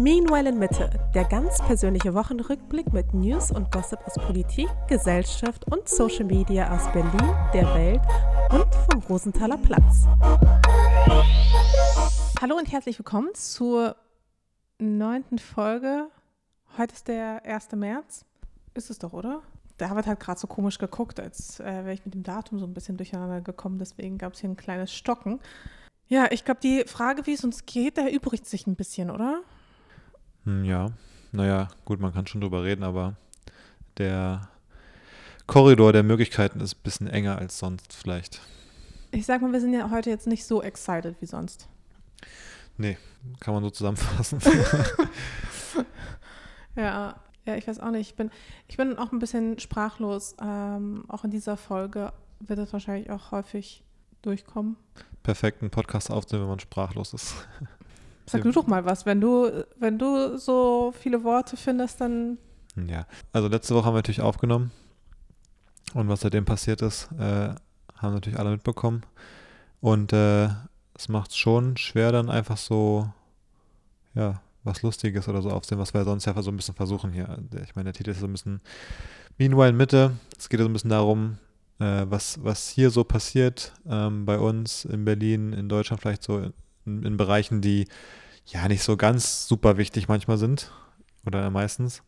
Meanwhile in Mitte, der ganz persönliche Wochenrückblick mit News und Gossip aus Politik, Gesellschaft und Social Media aus Berlin, der Welt und vom Rosenthaler Platz. Hallo und herzlich willkommen zur neunten Folge. Heute ist der 1. März. Ist es doch, oder? David hat gerade so komisch geguckt, als äh, wäre ich mit dem Datum so ein bisschen durcheinander gekommen. Deswegen gab es hier ein kleines Stocken. Ja, ich glaube, die Frage, wie es uns geht, erübrigt sich ein bisschen, oder? Hm, ja, naja, gut, man kann schon drüber reden, aber der Korridor der Möglichkeiten ist ein bisschen enger als sonst vielleicht. Ich sag mal, wir sind ja heute jetzt nicht so excited wie sonst. Nee, kann man so zusammenfassen. ja, ja, ich weiß auch nicht. Ich bin, ich bin auch ein bisschen sprachlos. Ähm, auch in dieser Folge wird es wahrscheinlich auch häufig durchkommen. Perfekten Podcast aufzunehmen, wenn man sprachlos ist. Sag du doch mal was. Wenn du, wenn du so viele Worte findest, dann. Ja, also letzte Woche haben wir natürlich aufgenommen. Und was seitdem passiert ist, äh, haben natürlich alle mitbekommen. Und äh, es macht es schon schwer, dann einfach so, ja, was Lustiges oder so aufzunehmen, was wir sonst ja so ein bisschen versuchen hier. Ich meine, der Titel ist so ein bisschen Meanwhile in Mitte. Es geht so ein bisschen darum, äh, was, was hier so passiert ähm, bei uns in Berlin, in Deutschland vielleicht so in, in Bereichen, die ja nicht so ganz super wichtig manchmal sind oder meistens.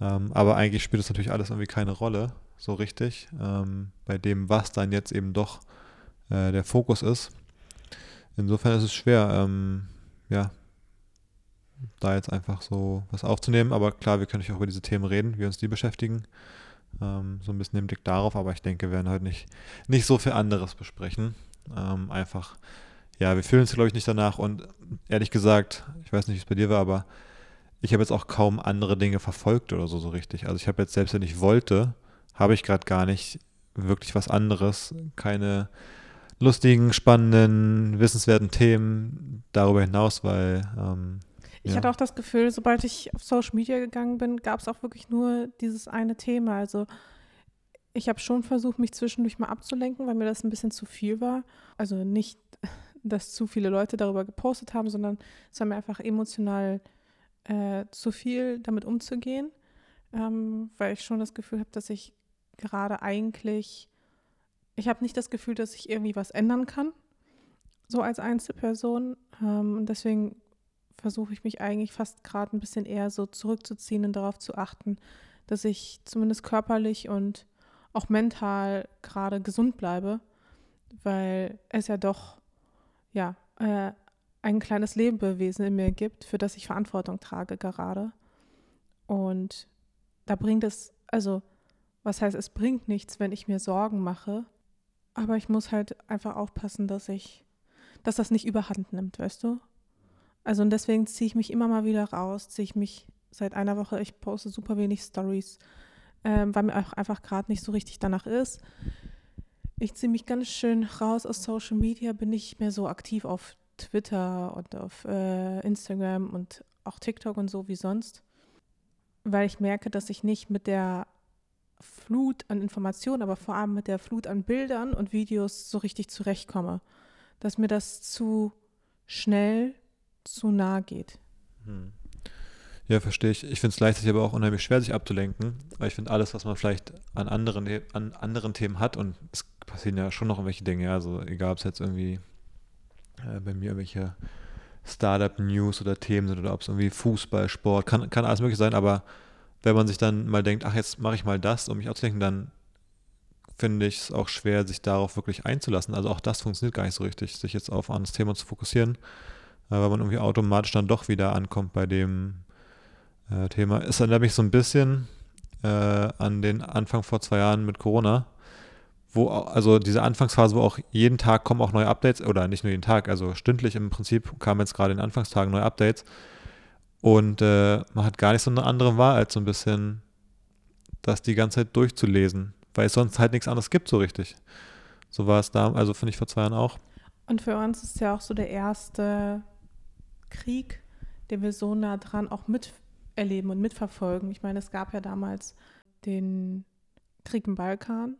Ähm, aber eigentlich spielt es natürlich alles irgendwie keine Rolle, so richtig, ähm, bei dem, was dann jetzt eben doch äh, der Fokus ist. Insofern ist es schwer, ähm, ja, da jetzt einfach so was aufzunehmen. Aber klar, wir können natürlich auch über diese Themen reden, wie uns die beschäftigen. Ähm, so ein bisschen den Blick darauf, aber ich denke, wir werden heute nicht, nicht so viel anderes besprechen. Ähm, einfach ja, wir fühlen uns, glaube ich, nicht danach. Und ehrlich gesagt, ich weiß nicht, wie es bei dir war, aber ich habe jetzt auch kaum andere Dinge verfolgt oder so, so richtig. Also ich habe jetzt, selbst wenn ich wollte, habe ich gerade gar nicht wirklich was anderes. Keine lustigen, spannenden, wissenswerten Themen darüber hinaus, weil. Ähm, ich ja. hatte auch das Gefühl, sobald ich auf Social Media gegangen bin, gab es auch wirklich nur dieses eine Thema. Also ich habe schon versucht, mich zwischendurch mal abzulenken, weil mir das ein bisschen zu viel war. Also nicht dass zu viele Leute darüber gepostet haben, sondern es war mir einfach emotional äh, zu viel, damit umzugehen, ähm, weil ich schon das Gefühl habe, dass ich gerade eigentlich, ich habe nicht das Gefühl, dass ich irgendwie was ändern kann, so als Einzelperson. Ähm, und deswegen versuche ich mich eigentlich fast gerade ein bisschen eher so zurückzuziehen und darauf zu achten, dass ich zumindest körperlich und auch mental gerade gesund bleibe, weil es ja doch ja, äh, ein kleines Lebewesen in mir gibt, für das ich Verantwortung trage gerade. Und da bringt es, also, was heißt, es bringt nichts, wenn ich mir Sorgen mache, aber ich muss halt einfach aufpassen, dass ich, dass das nicht überhand nimmt, weißt du? Also und deswegen ziehe ich mich immer mal wieder raus, ziehe ich mich seit einer Woche, ich poste super wenig Stories, ähm, weil mir auch einfach gerade nicht so richtig danach ist. Ich ziehe mich ganz schön raus aus Social Media, bin nicht mehr so aktiv auf Twitter und auf äh, Instagram und auch TikTok und so wie sonst, weil ich merke, dass ich nicht mit der Flut an Informationen, aber vor allem mit der Flut an Bildern und Videos so richtig zurechtkomme. Dass mir das zu schnell zu nah geht. Hm. Ja, verstehe ich. Ich finde es gleichzeitig aber auch unheimlich schwer, sich abzulenken, weil ich finde, alles, was man vielleicht an anderen, an anderen Themen hat, und es passieren ja schon noch irgendwelche Dinge, also egal, ob es jetzt irgendwie äh, bei mir irgendwelche Startup-News oder Themen sind oder ob es irgendwie Fußball, Sport, kann, kann alles möglich sein, aber wenn man sich dann mal denkt, ach, jetzt mache ich mal das, um mich abzulenken, dann finde ich es auch schwer, sich darauf wirklich einzulassen. Also auch das funktioniert gar nicht so richtig, sich jetzt auf ein anderes Thema zu fokussieren, äh, weil man irgendwie automatisch dann doch wieder ankommt bei dem, äh, Thema. Es erinnert mich so ein bisschen äh, an den Anfang vor zwei Jahren mit Corona, wo, also diese Anfangsphase, wo auch jeden Tag kommen auch neue Updates, oder nicht nur jeden Tag, also stündlich im Prinzip kamen jetzt gerade in Anfangstagen neue Updates. Und äh, man hat gar nicht so eine andere Wahl, als so ein bisschen das die ganze Zeit durchzulesen, weil es sonst halt nichts anderes gibt so richtig. So war es da, also finde ich vor zwei Jahren auch. Und für uns ist ja auch so der erste Krieg, den wir so nah dran auch mit erleben und mitverfolgen. Ich meine, es gab ja damals den Krieg im Balkan,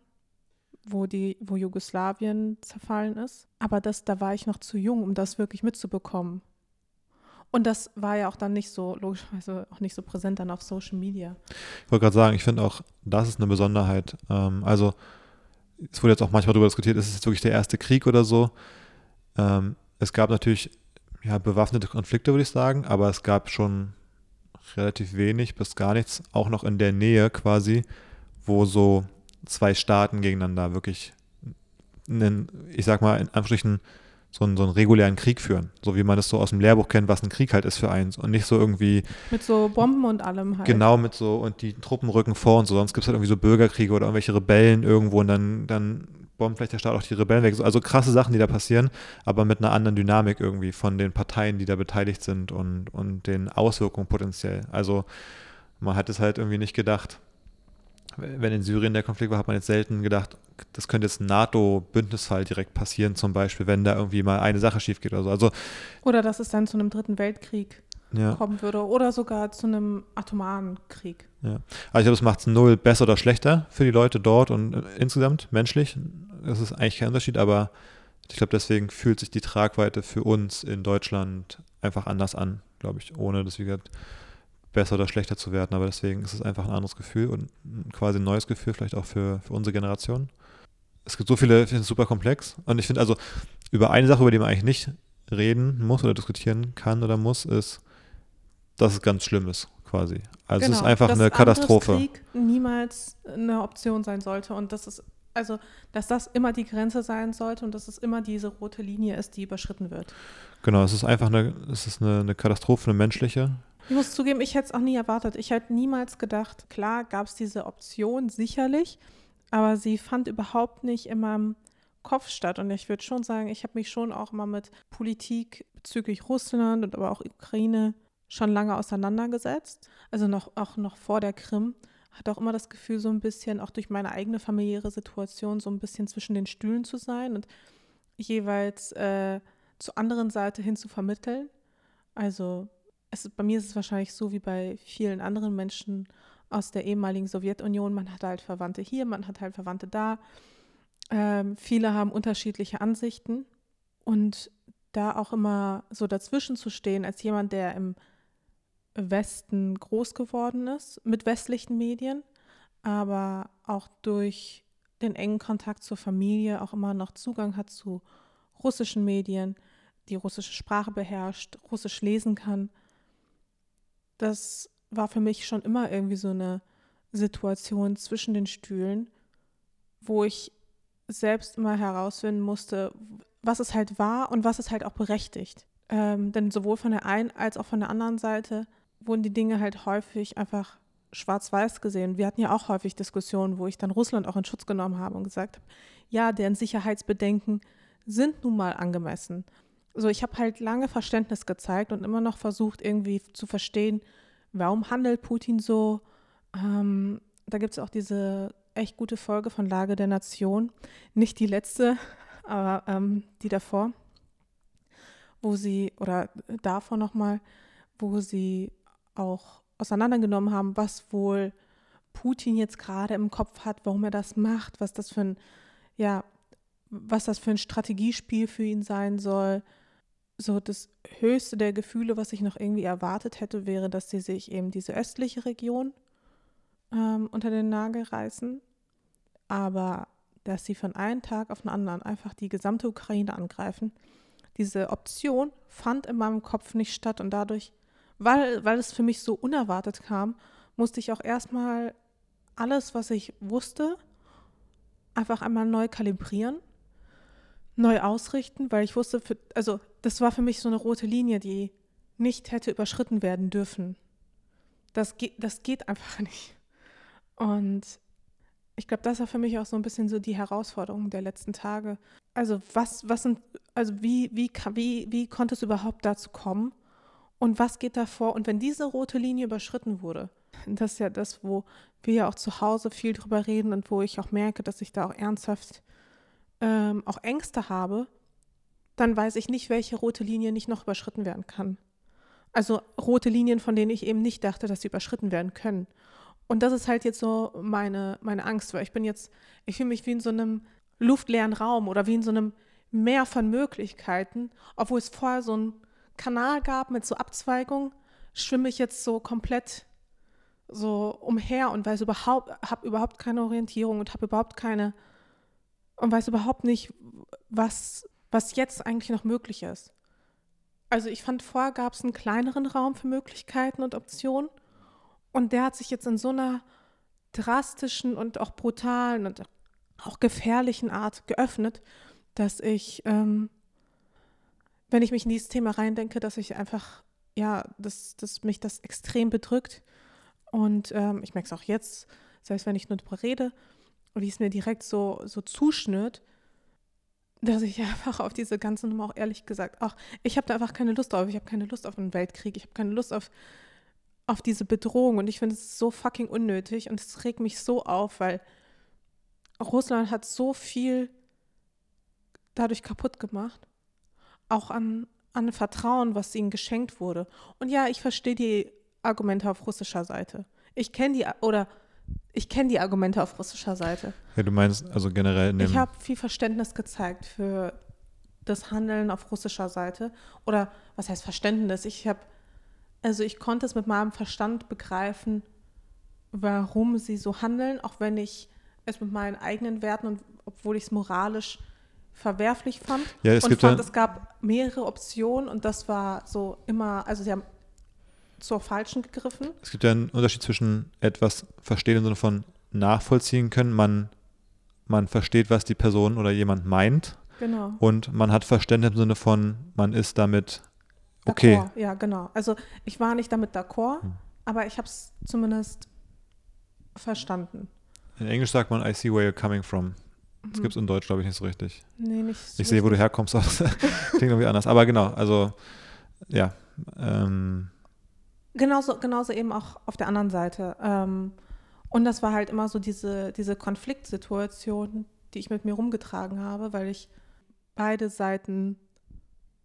wo, die, wo Jugoslawien zerfallen ist. Aber das, da war ich noch zu jung, um das wirklich mitzubekommen. Und das war ja auch dann nicht so, logischerweise auch nicht so präsent dann auf Social Media. Ich wollte gerade sagen, ich finde auch, das ist eine Besonderheit. Ähm, also, es wurde jetzt auch manchmal darüber diskutiert, ist es jetzt wirklich der erste Krieg oder so? Ähm, es gab natürlich ja, bewaffnete Konflikte, würde ich sagen, aber es gab schon relativ wenig bis gar nichts, auch noch in der Nähe quasi, wo so zwei Staaten gegeneinander wirklich einen, ich sag mal, in Anführungsstrichen so einen, so einen regulären Krieg führen. So wie man es so aus dem Lehrbuch kennt, was ein Krieg halt ist für eins. Und nicht so irgendwie. Mit so Bomben und allem halt. Genau, mit so, und die Truppen rücken vor und so. Sonst gibt es halt irgendwie so Bürgerkriege oder irgendwelche Rebellen irgendwo und dann, dann bombt vielleicht der Staat auch die Rebellen weg. Also krasse Sachen, die da passieren, aber mit einer anderen Dynamik irgendwie von den Parteien, die da beteiligt sind und, und den Auswirkungen potenziell. Also man hat es halt irgendwie nicht gedacht wenn in Syrien der Konflikt war, hat man jetzt selten gedacht, das könnte jetzt ein NATO-Bündnisfall direkt passieren, zum Beispiel, wenn da irgendwie mal eine Sache schief geht oder so. Also, oder dass es dann zu einem dritten Weltkrieg ja. kommen würde oder sogar zu einem atomaren Krieg. Ja. Also ich glaube, es macht es null besser oder schlechter für die Leute dort und äh, insgesamt menschlich. Das ist eigentlich kein Unterschied, aber ich glaube, deswegen fühlt sich die Tragweite für uns in Deutschland einfach anders an, glaube ich, ohne dass, wie gesagt, besser oder schlechter zu werden, aber deswegen ist es einfach ein anderes Gefühl und quasi ein neues Gefühl, vielleicht auch für, für unsere Generation. Es gibt so viele, ich finde es super komplex und ich finde also, über eine Sache, über die man eigentlich nicht reden muss oder diskutieren kann oder muss, ist, dass es ganz schlimm ist, quasi. Also genau, es ist genau, einfach eine Katastrophe. Dass Krieg niemals eine Option sein sollte und dass es also, dass das immer die Grenze sein sollte und dass es immer diese rote Linie ist, die überschritten wird. Genau, es ist einfach eine, es ist eine, eine Katastrophe, eine menschliche, ich muss zugeben, ich hätte es auch nie erwartet. Ich hätte niemals gedacht, klar gab es diese Option sicherlich, aber sie fand überhaupt nicht in meinem Kopf statt. Und ich würde schon sagen, ich habe mich schon auch mal mit Politik bezüglich Russland und aber auch Ukraine schon lange auseinandergesetzt. Also noch, auch noch vor der Krim. Hatte auch immer das Gefühl, so ein bisschen, auch durch meine eigene familiäre Situation, so ein bisschen zwischen den Stühlen zu sein und jeweils äh, zur anderen Seite hin zu vermitteln. Also es, bei mir ist es wahrscheinlich so wie bei vielen anderen Menschen aus der ehemaligen Sowjetunion. Man hat halt Verwandte hier, man hat halt Verwandte da. Ähm, viele haben unterschiedliche Ansichten und da auch immer so dazwischen zu stehen als jemand, der im Westen groß geworden ist mit westlichen Medien, aber auch durch den engen Kontakt zur Familie auch immer noch Zugang hat zu russischen Medien, die russische Sprache beherrscht, russisch lesen kann das war für mich schon immer irgendwie so eine Situation zwischen den Stühlen, wo ich selbst immer herausfinden musste, was es halt war und was es halt auch berechtigt. Ähm, denn sowohl von der einen als auch von der anderen Seite wurden die Dinge halt häufig einfach schwarz-weiß gesehen. Wir hatten ja auch häufig Diskussionen, wo ich dann Russland auch in Schutz genommen habe und gesagt habe, ja, deren Sicherheitsbedenken sind nun mal angemessen so ich habe halt lange Verständnis gezeigt und immer noch versucht, irgendwie zu verstehen, warum handelt Putin so. Ähm, da gibt es auch diese echt gute Folge von Lage der Nation. Nicht die letzte, aber ähm, die davor, wo sie, oder davor nochmal, wo sie auch auseinandergenommen haben, was wohl Putin jetzt gerade im Kopf hat, warum er das macht, was das für ein, ja, was das für ein Strategiespiel für ihn sein soll, so das höchste der Gefühle, was ich noch irgendwie erwartet hätte, wäre, dass sie sich eben diese östliche Region ähm, unter den Nagel reißen. Aber dass sie von einem Tag auf den anderen einfach die gesamte Ukraine angreifen, diese Option fand in meinem Kopf nicht statt. Und dadurch, weil, weil es für mich so unerwartet kam, musste ich auch erstmal alles, was ich wusste, einfach einmal neu kalibrieren neu ausrichten, weil ich wusste, für, also das war für mich so eine rote Linie, die nicht hätte überschritten werden dürfen. Das geht, das geht einfach nicht. Und ich glaube, das war für mich auch so ein bisschen so die Herausforderung der letzten Tage. Also was, was sind, also wie, wie, wie, wie konnte es überhaupt dazu kommen? Und was geht da vor? Und wenn diese rote Linie überschritten wurde, das ist ja das, wo wir ja auch zu Hause viel drüber reden und wo ich auch merke, dass ich da auch ernsthaft ähm, auch Ängste habe, dann weiß ich nicht, welche rote Linie nicht noch überschritten werden kann. Also rote Linien, von denen ich eben nicht dachte, dass sie überschritten werden können. Und das ist halt jetzt so meine, meine Angst, weil ich bin jetzt, ich fühle mich wie in so einem luftleeren Raum oder wie in so einem Meer von Möglichkeiten, obwohl es vorher so ein Kanal gab mit so Abzweigungen, schwimme ich jetzt so komplett so umher und weiß überhaupt, habe überhaupt keine Orientierung und habe überhaupt keine und weiß überhaupt nicht, was, was jetzt eigentlich noch möglich ist. Also ich fand, vorher gab es einen kleineren Raum für Möglichkeiten und Optionen und der hat sich jetzt in so einer drastischen und auch brutalen und auch gefährlichen Art geöffnet, dass ich, ähm, wenn ich mich in dieses Thema reindenke, dass ich einfach, ja, dass, dass mich das extrem bedrückt. Und ähm, ich merke es auch jetzt, selbst wenn ich nur darüber rede, wie es mir direkt so, so zuschnürt, dass ich einfach auf diese ganze Nummer auch ehrlich gesagt, auch ich habe da einfach keine Lust drauf. Ich habe keine Lust auf einen Weltkrieg. Ich habe keine Lust auf, auf diese Bedrohung. Und ich finde es so fucking unnötig und es regt mich so auf, weil Russland hat so viel dadurch kaputt gemacht. Auch an, an Vertrauen, was ihnen geschenkt wurde. Und ja, ich verstehe die Argumente auf russischer Seite. Ich kenne die, oder ich kenne die Argumente auf russischer Seite. Ja, du meinst also generell in dem Ich habe viel Verständnis gezeigt für das Handeln auf russischer Seite. Oder was heißt Verständnis? Ich habe, also ich konnte es mit meinem Verstand begreifen, warum sie so handeln, auch wenn ich es mit meinen eigenen Werten und obwohl ich es moralisch verwerflich fand. Ja, es und gibt fand, es gab mehrere Optionen und das war so immer, also sie haben zur falschen gegriffen. Es gibt ja einen Unterschied zwischen etwas verstehen im Sinne von nachvollziehen können. Man, man versteht, was die Person oder jemand meint. Genau. Und man hat Verständnis im Sinne von, man ist damit okay. Ja, genau. Also ich war nicht damit d'accord, Hm. aber ich habe es zumindest verstanden. In Englisch sagt man, I see where you're coming from. Das Mhm. gibt es in Deutsch, glaube ich, nicht so richtig. Nee, nicht so Ich sehe, wo du herkommst. Klingt irgendwie anders. Aber genau, also ja. Ähm, Genauso, genauso eben auch auf der anderen Seite. Ähm, und das war halt immer so diese, diese Konfliktsituation, die ich mit mir rumgetragen habe, weil ich beide Seiten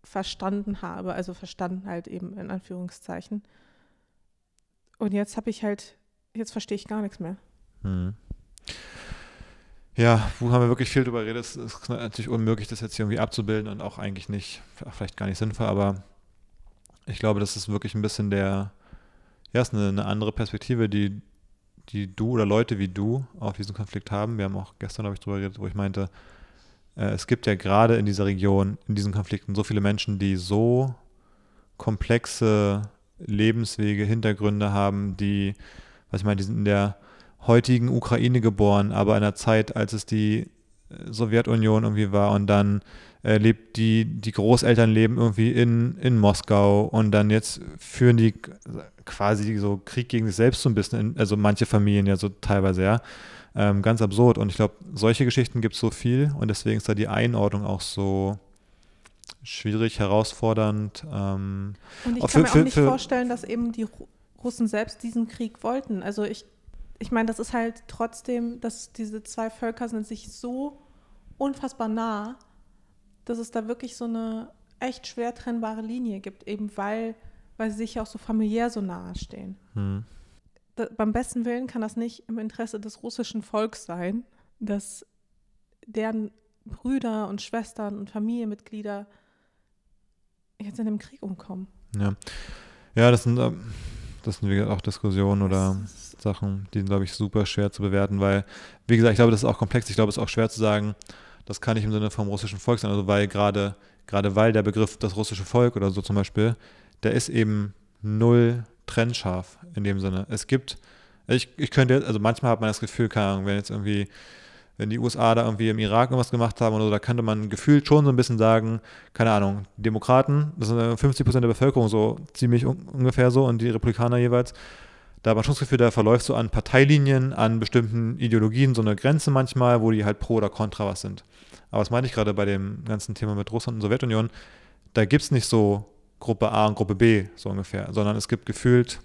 verstanden habe, also verstanden halt eben in Anführungszeichen. Und jetzt habe ich halt, jetzt verstehe ich gar nichts mehr. hm. Ja, wo haben wir wirklich viel drüber geredet. Es ist natürlich unmöglich, das jetzt irgendwie abzubilden und auch eigentlich nicht, vielleicht gar nicht sinnvoll, aber ich glaube, das ist wirklich ein bisschen der, ja, ist eine, eine andere Perspektive, die, die du oder Leute wie du auf diesen Konflikt haben. Wir haben auch gestern, habe ich, drüber geredet, wo ich meinte, äh, es gibt ja gerade in dieser Region, in diesen Konflikten so viele Menschen, die so komplexe Lebenswege, Hintergründe haben, die, was ich meine, die sind in der heutigen Ukraine geboren, aber in einer Zeit, als es die Sowjetunion irgendwie war und dann äh, lebt die, die Großeltern leben irgendwie in, in Moskau und dann jetzt führen die quasi so Krieg gegen sich selbst so ein bisschen, in, also manche Familien ja so teilweise, ja. Ähm, ganz absurd. Und ich glaube, solche Geschichten gibt es so viel und deswegen ist da die Einordnung auch so schwierig, herausfordernd. Ähm, Und ich kann für- mir auch für- nicht für- vorstellen, dass eben die Ru- Russen selbst diesen Krieg wollten. Also ich, ich meine, das ist halt trotzdem, dass diese zwei Völker sind sich so unfassbar nah, dass es da wirklich so eine echt schwer trennbare Linie gibt, eben weil, weil sie sich ja auch so familiär so nahe stehen. hm. Da, beim besten Willen kann das nicht im Interesse des russischen Volks sein, dass deren Brüder und Schwestern und Familienmitglieder jetzt in dem Krieg umkommen. Ja. ja, das sind, ähm, das sind wie gesagt auch Diskussionen oder Sachen, die sind, glaube ich, super schwer zu bewerten, weil, wie gesagt, ich glaube, das ist auch komplex. Ich glaube, es ist auch schwer zu sagen, das kann nicht im Sinne vom russischen Volk sein. Also, weil gerade, gerade weil der Begriff das russische Volk oder so zum Beispiel, der ist eben null trennscharf in dem Sinne. Es gibt, ich, ich könnte jetzt, also manchmal hat man das Gefühl, keine Ahnung, wenn jetzt irgendwie, wenn die USA da irgendwie im Irak irgendwas gemacht haben oder so, da könnte man gefühlt schon so ein bisschen sagen, keine Ahnung, Demokraten, das sind äh, 50 Prozent der Bevölkerung so ziemlich un ungefähr so und die Republikaner jeweils, da hat man schon das Gefühl, da verläuft so an Parteilinien, an bestimmten Ideologien so eine Grenze manchmal, wo die halt pro oder contra was sind. Aber was meine ich gerade bei dem ganzen Thema mit Russland und Sowjetunion? Da gibt es nicht so Gruppe A und Gruppe B, so ungefähr, sondern es gibt gefühlt,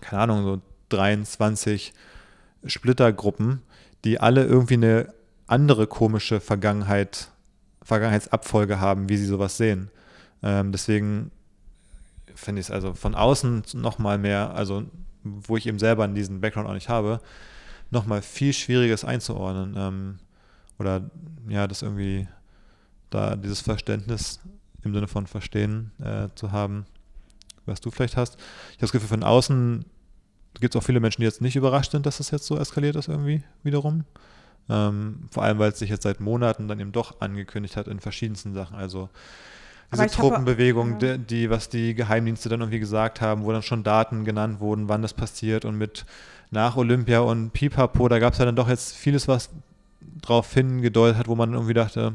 keine Ahnung, so 23 Splittergruppen, die alle irgendwie eine andere komische Vergangenheit, Vergangenheitsabfolge haben, wie sie sowas sehen. Ähm, deswegen finde ich es also von außen nochmal mehr, also wo ich eben selber diesen Background auch nicht habe, nochmal viel schwieriges einzuordnen. Ähm, oder ja, das irgendwie da dieses Verständnis im Sinne von Verstehen äh, zu haben, was du vielleicht hast. Ich habe das Gefühl, von außen gibt es auch viele Menschen, die jetzt nicht überrascht sind, dass das jetzt so eskaliert ist irgendwie wiederum. Ähm, vor allem, weil es sich jetzt seit Monaten dann eben doch angekündigt hat in verschiedensten Sachen. Also diese Truppenbewegung, habe, ja. die, die, was die Geheimdienste dann irgendwie gesagt haben, wo dann schon Daten genannt wurden, wann das passiert und mit nach Olympia und Pipapo, da gab es ja dann doch jetzt vieles, was darauf hingedeutet hat, wo man irgendwie dachte,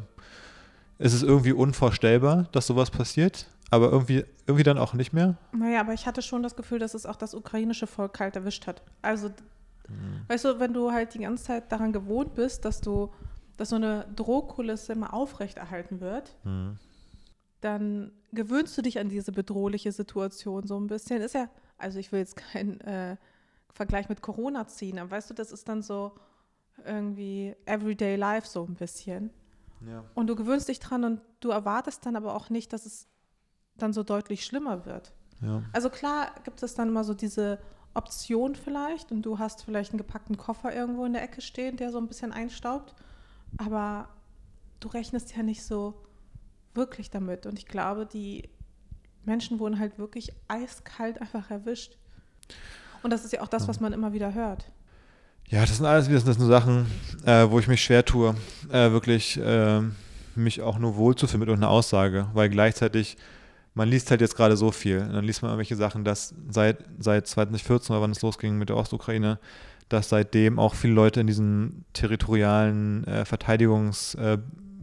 es ist irgendwie unvorstellbar, dass sowas passiert, aber irgendwie, irgendwie dann auch nicht mehr. Naja, aber ich hatte schon das Gefühl, dass es auch das ukrainische Volk kalt erwischt hat. Also, mhm. weißt du, wenn du halt die ganze Zeit daran gewohnt bist, dass du, dass so eine Drohkulisse immer aufrechterhalten wird, mhm dann gewöhnst du dich an diese bedrohliche Situation so ein bisschen. Ist ja, also ich will jetzt keinen äh, Vergleich mit Corona ziehen, aber weißt du, das ist dann so irgendwie Everyday Life so ein bisschen. Ja. Und du gewöhnst dich dran und du erwartest dann aber auch nicht, dass es dann so deutlich schlimmer wird. Ja. Also klar gibt es dann immer so diese Option vielleicht und du hast vielleicht einen gepackten Koffer irgendwo in der Ecke stehen, der so ein bisschen einstaubt, aber du rechnest ja nicht so wirklich damit. Und ich glaube, die Menschen wurden halt wirklich eiskalt einfach erwischt. Und das ist ja auch das, was man immer wieder hört. Ja, das sind alles das sind Sachen, äh, wo ich mich schwer tue, äh, wirklich äh, mich auch nur wohlzufühlen mit einer Aussage, weil gleichzeitig, man liest halt jetzt gerade so viel. Und dann liest man irgendwelche Sachen, dass seit, seit 2014 oder wann es losging mit der Ostukraine, dass seitdem auch viele Leute in diesen territorialen äh, Verteidigungs- äh,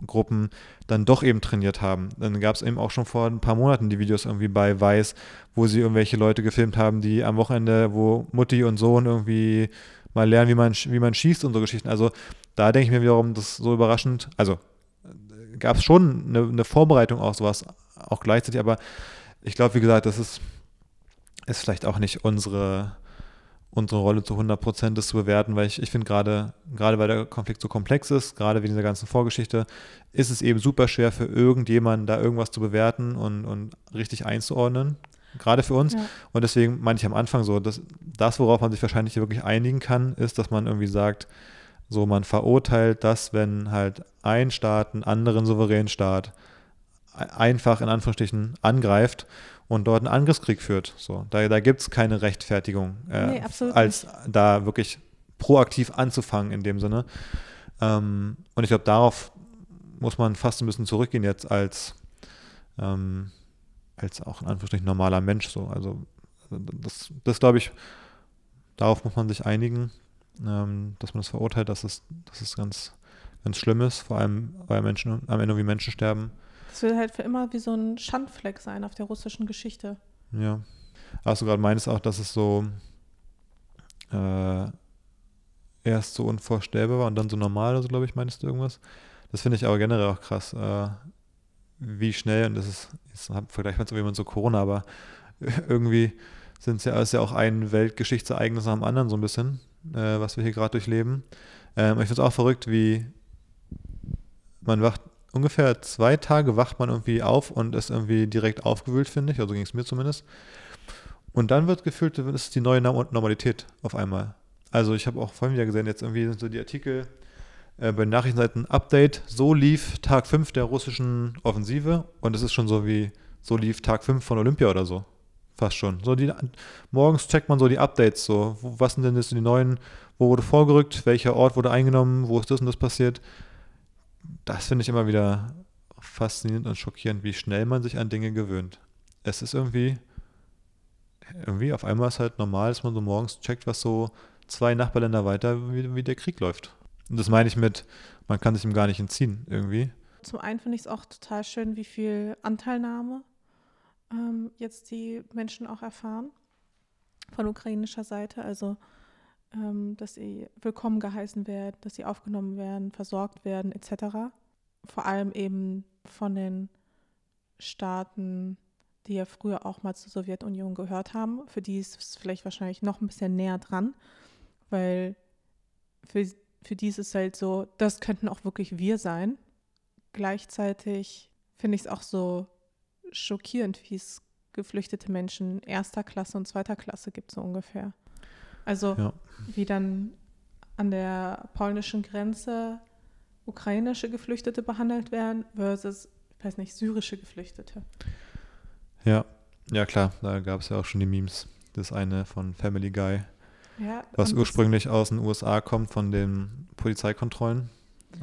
Gruppen dann doch eben trainiert haben. Dann gab es eben auch schon vor ein paar Monaten die Videos irgendwie bei Weiß, wo sie irgendwelche Leute gefilmt haben, die am Wochenende, wo Mutti und Sohn irgendwie mal lernen, wie man, wie man schießt und so Geschichten. Also da denke ich mir wiederum, das ist so überraschend. Also gab es schon eine, eine, Vorbereitung auch sowas, auch gleichzeitig, aber ich glaube, wie gesagt, das ist, ist vielleicht auch nicht unsere unsere Rolle zu 100 Prozent das zu bewerten, weil ich, ich finde gerade, gerade weil der Konflikt so komplex ist, gerade wegen dieser ganzen Vorgeschichte, ist es eben super schwer für irgendjemanden da irgendwas zu bewerten und, und richtig einzuordnen, gerade für uns. Ja. Und deswegen meine ich am Anfang so, dass das, worauf man sich wahrscheinlich wirklich einigen kann, ist, dass man irgendwie sagt, so man verurteilt das, wenn halt ein Staat einen anderen souveränen Staat einfach in Anführungsstrichen angreift und dort einen Angriffskrieg führt. So, da da gibt es keine Rechtfertigung, äh, nee, als da wirklich proaktiv anzufangen in dem Sinne. Ähm, und ich glaube, darauf muss man fast ein bisschen zurückgehen jetzt als, ähm, als auch in Anführungsstrichen normaler Mensch. So. Also das, das glaube ich, darauf muss man sich einigen, ähm, dass man das verurteilt, dass es, dass es ganz, ganz schlimm ist, vor allem weil Menschen am Ende wie Menschen sterben. Das wird halt für immer wie so ein Schandfleck sein auf der russischen Geschichte. Ja. Hast du gerade meinst auch, dass es so äh, erst so unvorstellbar war und dann so normal, also glaube ich, meinst du irgendwas? Das finde ich aber generell auch krass, äh, wie schnell, und das ist, jetzt vergleicht man es irgendwie mit so Corona, aber irgendwie sind es ja, ja auch ein Weltgeschichtsereignis nach dem anderen so ein bisschen, äh, was wir hier gerade durchleben. Ähm, ich finde es auch verrückt, wie man wacht ungefähr zwei Tage wacht man irgendwie auf und ist irgendwie direkt aufgewühlt, finde ich. Also ging es mir zumindest. Und dann wird gefühlt, das ist die neue Normalität auf einmal. Also ich habe auch vorhin wieder gesehen, jetzt irgendwie sind so die Artikel äh, bei Nachrichtenseiten Update, so lief Tag 5 der russischen Offensive und es ist schon so wie, so lief Tag 5 von Olympia oder so. Fast schon. So die, morgens checkt man so die Updates, so, was sind denn jetzt die neuen, wo wurde vorgerückt, welcher Ort wurde eingenommen, wo ist das und das passiert das finde ich immer wieder faszinierend und schockierend, wie schnell man sich an Dinge gewöhnt. Es ist irgendwie, irgendwie auf einmal ist halt normal, dass man so morgens checkt, was so zwei Nachbarländer weiter, wie, wie der Krieg läuft. Und das meine ich mit, man kann sich ihm gar nicht entziehen, irgendwie. Zum einen finde ich es auch total schön, wie viel Anteilnahme ähm, jetzt die Menschen auch erfahren von ukrainischer Seite. Also ähm, dass sie willkommen geheißen werden, dass sie aufgenommen werden, versorgt werden, etc. Vor allem eben von den Staaten, die ja früher auch mal zur Sowjetunion gehört haben. Für die ist es vielleicht wahrscheinlich noch ein bisschen näher dran, weil für, für die ist es halt so, das könnten auch wirklich wir sein. Gleichzeitig finde ich es auch so schockierend, wie es geflüchtete Menschen erster Klasse und zweiter Klasse gibt, so ungefähr. Also ja. wie dann an der polnischen Grenze ukrainische Geflüchtete behandelt werden versus weiß nicht, syrische Geflüchtete. Ja, ja klar, da gab es ja auch schon die Memes. Das eine von Family Guy, Ja, was ursprünglich aus den USA kommt von den Polizeikontrollen.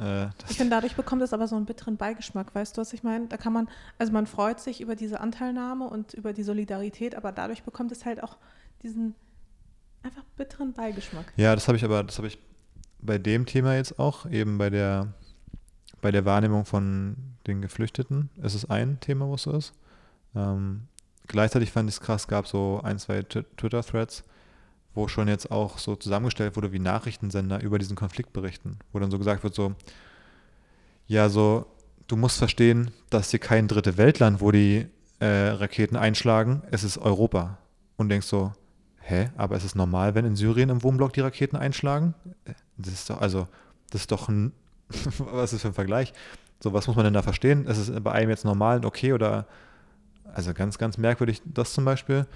Äh, ich finde, dadurch bekommt es aber so einen bitteren Beigeschmack, weißt du, was ich meine? Da kann man, also man freut sich über diese Anteilnahme und über die Solidarität, aber dadurch bekommt es halt auch diesen einfach bitteren Beigeschmack. Ja, das habe ich aber, das habe ich bei dem Thema jetzt auch, eben bei der, bei der Wahrnehmung von den Geflüchteten. Es ist ein Thema, wo es so ist. Ähm, gleichzeitig fand ich es krass, gab so ein, zwei Tw- Twitter-Threads, wo schon jetzt auch so zusammengestellt wurde, wie Nachrichtensender über diesen Konflikt berichten, wo dann so gesagt wird, so, ja, so, du musst verstehen, dass hier kein dritte Weltland, wo die äh, Raketen einschlagen, es ist Europa. Und denkst so, hä, aber ist es normal, wenn in Syrien im Wohnblock die Raketen einschlagen? Das ist doch, also, das ist doch ein, was ist für ein Vergleich? So, was muss man denn da verstehen? Ist es bei einem jetzt normal und okay oder, also ganz, ganz merkwürdig, das zum Beispiel.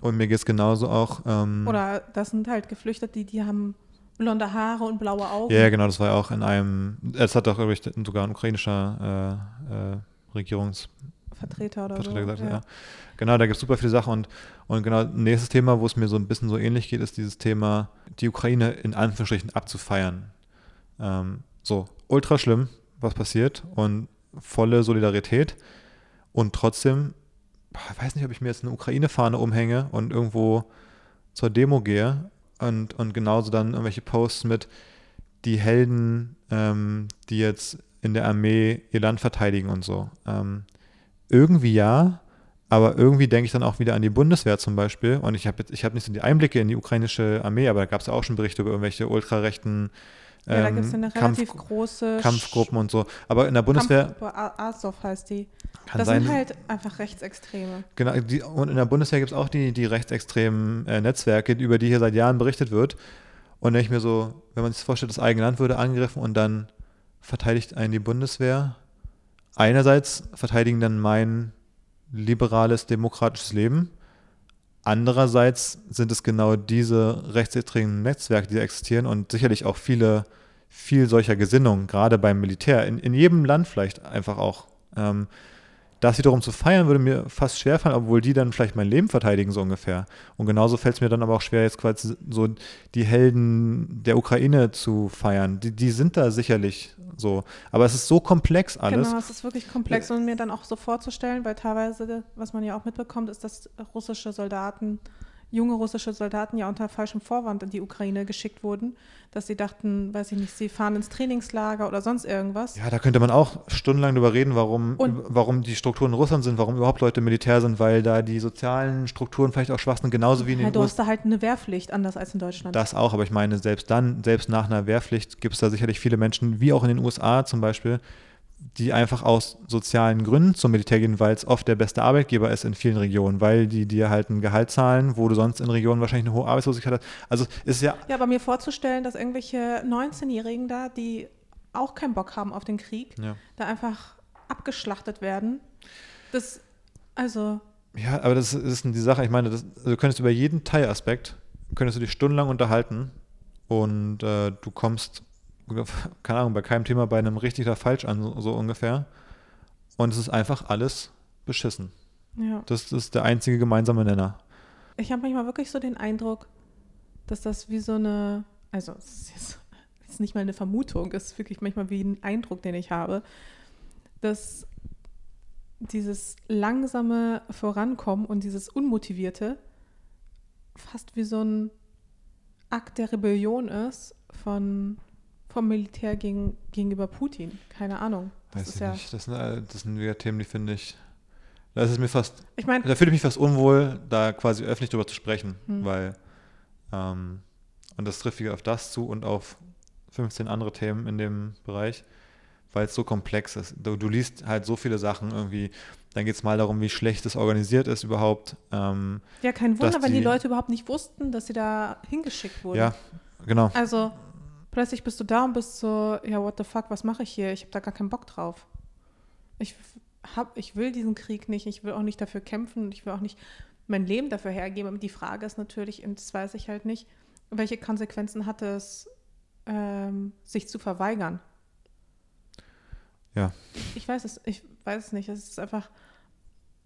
Und mir geht es genauso auch. Ähm, Oder das sind halt Geflüchtete, die, die haben blonde Haare und blaue Augen. ja, ja, genau, das war ja auch in einem, es hat doch irgendwie sogar ein ukrainischer äh, äh, Regierungs, Vertreter oder Vertreter so. gesagt, ja. Genau, da gibt es super viele Sachen und, und genau, nächstes Thema, wo es mir so ein bisschen so ähnlich geht, ist dieses Thema, die Ukraine in Anführungsstrichen abzufeiern. Ähm, so, ultra schlimm, was passiert und volle Solidarität und trotzdem, ich weiß nicht, ob ich mir jetzt eine Ukraine-Fahne umhänge und irgendwo zur Demo gehe und, und genauso dann irgendwelche Posts mit die Helden, ähm, die jetzt in der Armee ihr Land verteidigen und so. Ähm, irgendwie ja, aber irgendwie denke ich dann auch wieder an die Bundeswehr zum Beispiel. Und ich habe ich habe nicht so die Einblicke in die ukrainische Armee, aber da gab es ja auch schon Berichte über irgendwelche ultrarechten Ja, da ähm, gibt es eine Kampf, relativ große Kampfgruppen und so. Aber in der Bundeswehr Kampfgruppe, A- Azov heißt die. kann Das sein. sind halt einfach Rechtsextreme. Genau, die, und in der Bundeswehr gibt es auch die, die rechtsextremen äh, Netzwerke, über die hier seit Jahren berichtet wird. Und wenn ich mir so, wenn man sich das vorstellt, das eigene Land würde angegriffen und dann verteidigt einen die Bundeswehr. Einerseits verteidigen dann mein liberales, demokratisches Leben. Andererseits sind es genau diese rechtsextremen Netzwerke, die existieren und sicherlich auch viele, viel solcher Gesinnungen, gerade beim Militär, in, in jedem Land vielleicht einfach auch. Ähm, das wiederum zu feiern, würde mir fast schwerfallen, obwohl die dann vielleicht mein Leben verteidigen, so ungefähr. Und genauso fällt es mir dann aber auch schwer, jetzt quasi so die Helden der Ukraine zu feiern. Die, die sind da sicherlich so. Aber es ist so komplex alles. Genau, es ist wirklich komplex und mir dann auch so vorzustellen, weil teilweise, was man ja auch mitbekommt, ist, dass russische Soldaten, junge russische Soldaten ja unter falschem Vorwand in die Ukraine geschickt wurden, dass sie dachten, weiß ich nicht, sie fahren ins Trainingslager oder sonst irgendwas. Ja, da könnte man auch stundenlang drüber reden, warum, Und- warum die Strukturen in Russland sind, warum überhaupt Leute Militär sind, weil da die sozialen Strukturen vielleicht auch schwach sind, genauso wie in Ja, den du USA. hast da halt eine Wehrpflicht, anders als in Deutschland. Das auch, aber ich meine, selbst dann, selbst nach einer Wehrpflicht gibt es da sicherlich viele Menschen, wie auch in den USA zum Beispiel, die einfach aus sozialen Gründen zum Militär gehen, weil es oft der beste Arbeitgeber ist in vielen Regionen, weil die dir halt ein Gehalt zahlen, wo du sonst in Regionen wahrscheinlich eine hohe Arbeitslosigkeit hast. Also es ist ja, Ja, aber mir vorzustellen, dass irgendwelche 19-Jährigen da, die auch keinen Bock haben auf den Krieg, ja. da einfach abgeschlachtet werden, das, also, Ja, aber das ist die Sache. Ich meine, das, also du könntest über jeden Teilaspekt, könntest du dich stundenlang unterhalten und äh, du kommst, keine Ahnung, bei keinem Thema bei einem richtig oder falsch an, so, so ungefähr. Und es ist einfach alles beschissen. ja. Das ist der einzige gemeinsame Nenner. Ich habe manchmal wirklich so den Eindruck, dass das wie so eine, also es ist jetzt es ist nicht mal eine Vermutung, es ist wirklich manchmal wie ein Eindruck, den ich habe, dass dieses langsame Vorankommen und dieses Unmotivierte fast wie so ein Akt der Rebellion ist von, vom Militär gegen, gegenüber Putin. Keine Ahnung. Das Weiß ist ich ja, nicht. Das sind, äh, das sind wieder Themen, die finde ich. Da ist es mir fast. ich meine, Da fühle ich mich fast unwohl, da quasi öffentlich drüber zu sprechen, Hm. weil. Ähm, und das trifft wieder auf das zu und auf 15 andere Themen in dem Bereich, weil es so komplex ist. Du, du liest halt so viele Sachen irgendwie. Dann geht es mal darum, wie schlecht es organisiert ist überhaupt. Ähm, ja, kein Wunder, wenn die die- Leute überhaupt nicht wussten, dass sie da hingeschickt wurden. ja, genau. Also plötzlich bist du da und bist so, ja, what the fuck, was mache ich hier? Ich habe da gar keinen Bock drauf. Ich, hab, ich will diesen Krieg nicht, ich will auch nicht dafür kämpfen, ich will auch nicht mein Leben dafür hergeben. Aber die Frage ist natürlich, und das weiß ich halt nicht, welche Konsequenzen hat es, ähm, sich zu verweigern? Ja. Ich weiß es, ich weiß es nicht. Es ist einfach,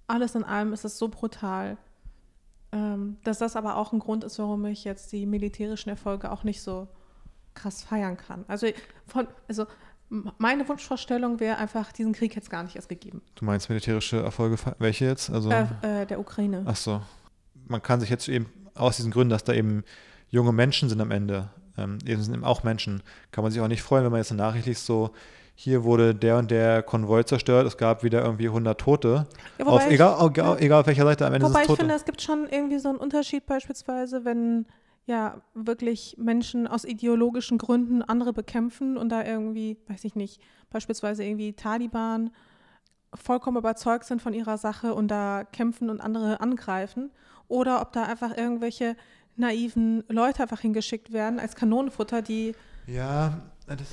alles in allem ist es so brutal, ähm, dass das aber auch ein Grund ist, warum ich jetzt die militärischen Erfolge auch nicht so krass feiern kann. Also, von, also meine Wunschvorstellung wäre einfach, diesen Krieg jetzt gar nicht erst gegeben. Du meinst militärische Erfolge, welche jetzt? Also, äh, äh, der Ukraine. Ach so. Man kann sich jetzt eben aus diesen Gründen, dass da eben junge Menschen sind am Ende, ähm, eben sind eben auch Menschen, kann man sich auch nicht freuen, wenn man jetzt eine Nachricht liest, so, hier wurde der und der Konvoi zerstört, es gab wieder irgendwie 100 Tote. Ja, auf, ich, egal, egal, egal, auf welcher Seite am Ende wobei ist es Tote. ich finde, es gibt schon irgendwie so einen Unterschied beispielsweise, wenn ja wirklich Menschen aus ideologischen Gründen andere bekämpfen und da irgendwie, weiß ich nicht, beispielsweise irgendwie Taliban vollkommen überzeugt sind von ihrer Sache und da kämpfen und andere angreifen oder ob da einfach irgendwelche naiven Leute einfach hingeschickt werden als Kanonenfutter, die ja, das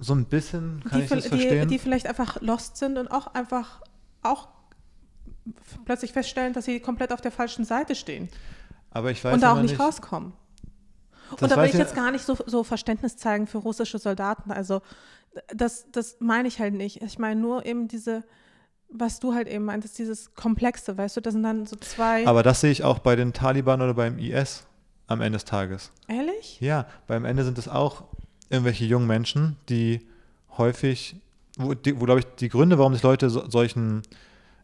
so ein bisschen kann die, ich das verstehen. Die, die vielleicht einfach lost sind und auch einfach auch plötzlich feststellen, dass sie komplett auf der falschen Seite stehen. Aber ich weiß und da auch nicht, nicht rauskommen. Und da will ich jetzt gar nicht so, so Verständnis zeigen für russische Soldaten. Also das, das meine ich halt nicht. Ich meine nur eben diese, was du halt eben meintest, dieses Komplexe, weißt du, das sind dann so zwei. Aber das sehe ich auch bei den Taliban oder beim IS am Ende des Tages. Ehrlich? Ja, beim Ende sind es auch irgendwelche jungen Menschen, die häufig, wo, wo glaube ich, die Gründe, warum sich Leute so, solchen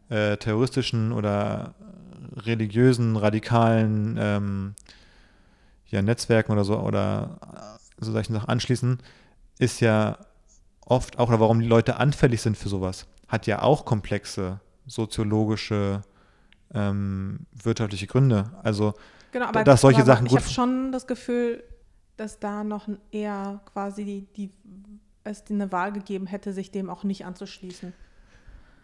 äh, terroristischen oder religiösen, radikalen ähm, ja, Netzwerken oder so oder so solchen Sachen anschließen, ist ja oft auch, oder warum die Leute anfällig sind für sowas, hat ja auch komplexe soziologische, ähm, wirtschaftliche Gründe. Also, genau, aber dass solche aber Sachen ich gut. Ich habe schon das Gefühl, dass da noch eher quasi die, die, es eine Wahl gegeben hätte, sich dem auch nicht anzuschließen.